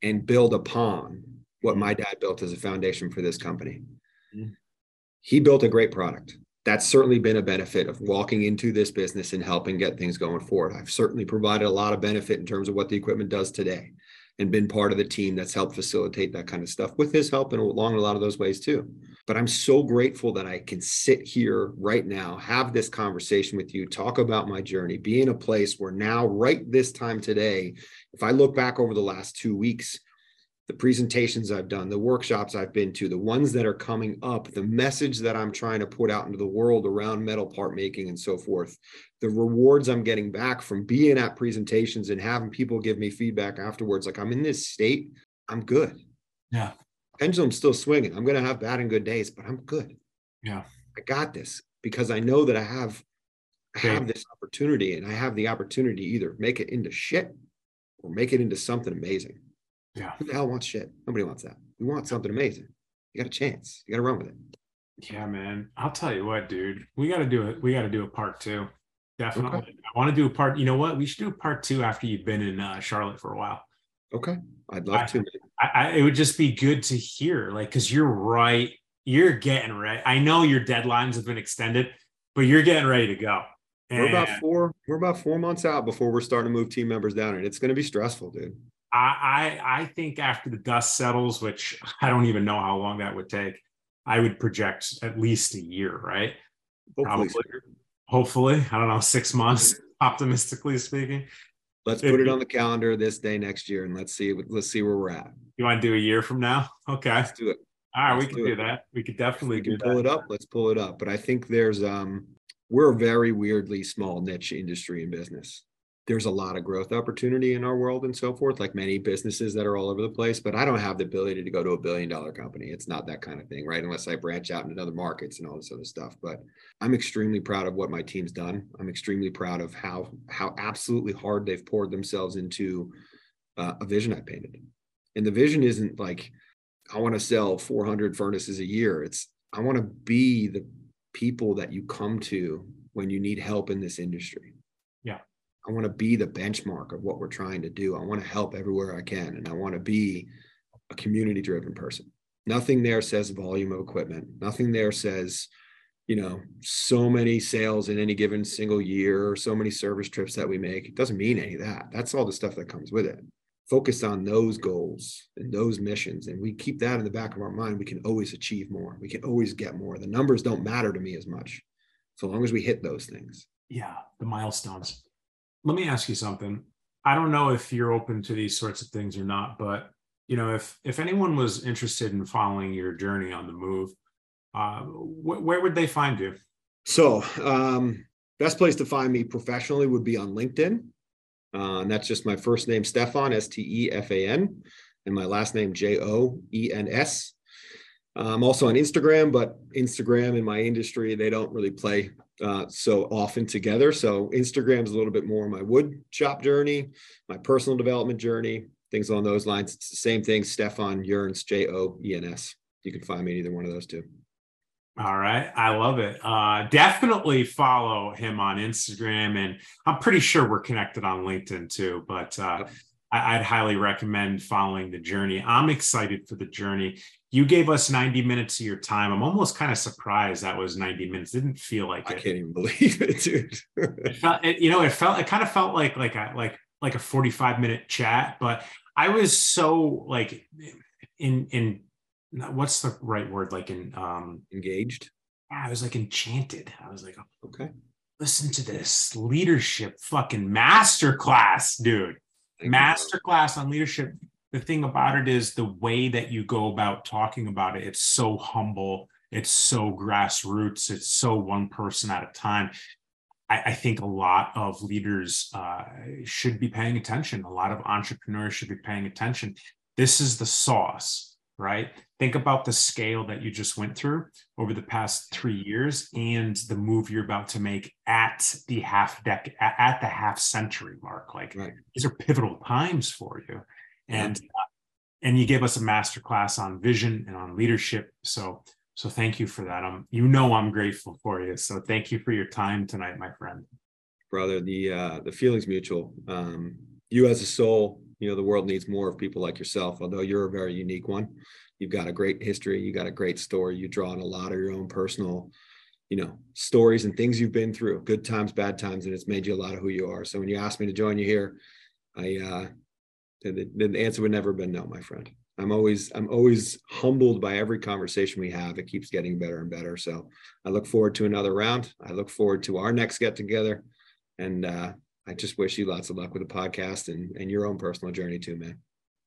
[SPEAKER 2] and build upon what my dad built as a foundation for this company. Mm-hmm. He built a great product. That's certainly been a benefit of walking into this business and helping get things going forward. I've certainly provided a lot of benefit in terms of what the equipment does today and been part of the team that's helped facilitate that kind of stuff with his help and along a lot of those ways too. But I'm so grateful that I can sit here right now, have this conversation with you, talk about my journey, be in a place where now, right this time today, if I look back over the last two weeks, the presentations I've done, the workshops I've been to, the ones that are coming up, the message that I'm trying to put out into the world around metal part making and so forth, the rewards I'm getting back from being at presentations and having people give me feedback afterwards. Like I'm in this state, I'm good.
[SPEAKER 3] Yeah.
[SPEAKER 2] Pendulum's still swinging. I'm going to have bad and good days, but I'm good.
[SPEAKER 3] Yeah.
[SPEAKER 2] I got this because I know that I have, I have this opportunity and I have the opportunity to either make it into shit or make it into something amazing.
[SPEAKER 3] Yeah.
[SPEAKER 2] Who the hell wants shit? Nobody wants that. We want something amazing. You got a chance. You got to run with it.
[SPEAKER 3] Yeah, man. I'll tell you what, dude. We got to do it. We got to do a part two. Definitely. Okay. I want to do a part. You know what? We should do a part two after you've been in uh, Charlotte for a while.
[SPEAKER 2] Okay. I'd love
[SPEAKER 3] I,
[SPEAKER 2] to.
[SPEAKER 3] I, I, it would just be good to hear, like, because you're right. You're getting ready. I know your deadlines have been extended, but you're getting ready to go.
[SPEAKER 2] And we're about four. We're about four months out before we're starting to move team members down, and it's going to be stressful, dude.
[SPEAKER 3] I, I I think after the dust settles, which I don't even know how long that would take, I would project at least a year, right?
[SPEAKER 2] Hopefully,
[SPEAKER 3] Probably. Hopefully, I don't know, six months, (laughs) optimistically speaking.
[SPEAKER 2] Let's put it on the calendar this day next year, and let's see. Let's see where we're at.
[SPEAKER 3] You want to do a year from now? Okay,
[SPEAKER 2] let's do it.
[SPEAKER 3] All right, let's we can do, do that. We could definitely
[SPEAKER 2] we can
[SPEAKER 3] pull
[SPEAKER 2] that. it up. Let's pull it up. But I think there's um, we're a very weirdly small niche industry and business there's a lot of growth opportunity in our world and so forth, like many businesses that are all over the place. But I don't have the ability to go to a billion dollar company. It's not that kind of thing, right? Unless I branch out into other markets and all this other stuff. But I'm extremely proud of what my team's done. I'm extremely proud of how how absolutely hard they've poured themselves into uh, a vision I painted. And the vision isn't like I want to sell 400 furnaces a year. It's I want to be the people that you come to when you need help in this industry I want to be the benchmark of what we're trying to do. I want to help everywhere I can. And I want to be a community driven person. Nothing there says volume of equipment. Nothing there says, you know, so many sales in any given single year or so many service trips that we make. It doesn't mean any of that. That's all the stuff that comes with it. Focus on those goals and those missions. And we keep that in the back of our mind. We can always achieve more. We can always get more. The numbers don't matter to me as much so long as we hit those things.
[SPEAKER 3] Yeah, the milestones let me ask you something. I don't know if you're open to these sorts of things or not, but you know, if if anyone was interested in following your journey on the move, uh, wh- where would they find you?
[SPEAKER 2] So, um, best place to find me professionally would be on LinkedIn, uh, and that's just my first name, Stefan, S T E F A N. and my last name J O E N S. I'm also on Instagram, but Instagram in my industry they don't really play uh, so often together. So Instagram is a little bit more my wood shop journey, my personal development journey, things along those lines. It's the same thing. Stefan Joens, J O E N S. You can find me in either one of those two.
[SPEAKER 3] All right. I love it. Uh, definitely follow him on Instagram. And I'm pretty sure we're connected on LinkedIn too. But uh, I, would highly recommend following the journey. I'm excited for the journey. You gave us 90 minutes of your time. I'm almost kind of surprised that was 90 minutes. Didn't feel like
[SPEAKER 2] I
[SPEAKER 3] it.
[SPEAKER 2] can't even believe it, dude.
[SPEAKER 3] it felt, it, you know, it felt, it kind of felt like, like a, like, like a 45 minute chat, but I was so like in, in, what's the right word? Like in, um,
[SPEAKER 2] engaged.
[SPEAKER 3] I was like enchanted. I was like,
[SPEAKER 2] okay,
[SPEAKER 3] listen to this leadership fucking masterclass, dude. Masterclass on leadership the thing about it is the way that you go about talking about it it's so humble it's so grassroots it's so one person at a time. I, I think a lot of leaders uh, should be paying attention. A lot of entrepreneurs should be paying attention. This is the sauce right? Think about the scale that you just went through over the past three years and the move you're about to make at the half decade at the half century mark. Like right. these are pivotal times for you and uh, and you gave us a master class on vision and on leadership. So so thank you for that. Um you know i'm grateful for you. So thank you for your time tonight my friend.
[SPEAKER 2] Brother the uh the feelings mutual. Um you as a soul you know the world needs more of people like yourself although you're a very unique one. You've got a great history. You got a great story. You draw on a lot of your own personal you know stories and things you've been through good times bad times and it's made you a lot of who you are. So when you asked me to join you here i uh the, the answer would never have been no, my friend. I'm always I'm always humbled by every conversation we have. It keeps getting better and better. So I look forward to another round. I look forward to our next get together, and uh, I just wish you lots of luck with the podcast and and your own personal journey too, man.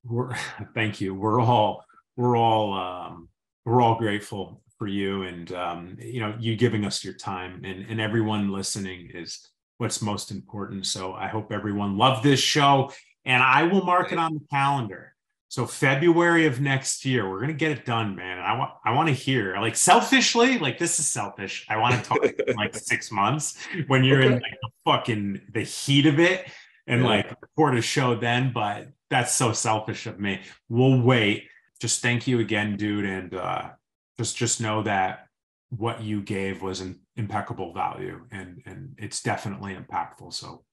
[SPEAKER 3] We're, (laughs) thank you. We're all we're all um, we're all grateful for you, and um, you know you giving us your time, and and everyone listening is what's most important. So I hope everyone loved this show and I will mark it on the calendar. So February of next year, we're gonna get it done, man. I want I want to hear like selfishly, like this is selfish. I want to talk in (laughs) like six months when you're okay. in like the fucking the heat of it and yeah. like record a show then. But that's so selfish of me. We'll wait. Just thank you again, dude, and uh, just just know that what you gave was an impeccable value and and it's definitely impactful. So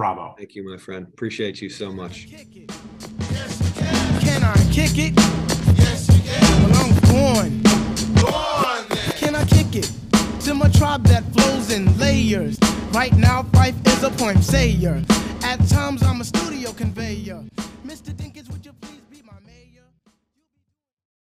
[SPEAKER 3] Bravo.
[SPEAKER 2] Thank you, my friend. Appreciate you so much.
[SPEAKER 4] Can I kick it? Yes, you can. Well, I'm born. Born Can I kick it? To my tribe that flows in layers. Right now, Phife is a point sayer. At times, I'm a studio conveyor. Mr.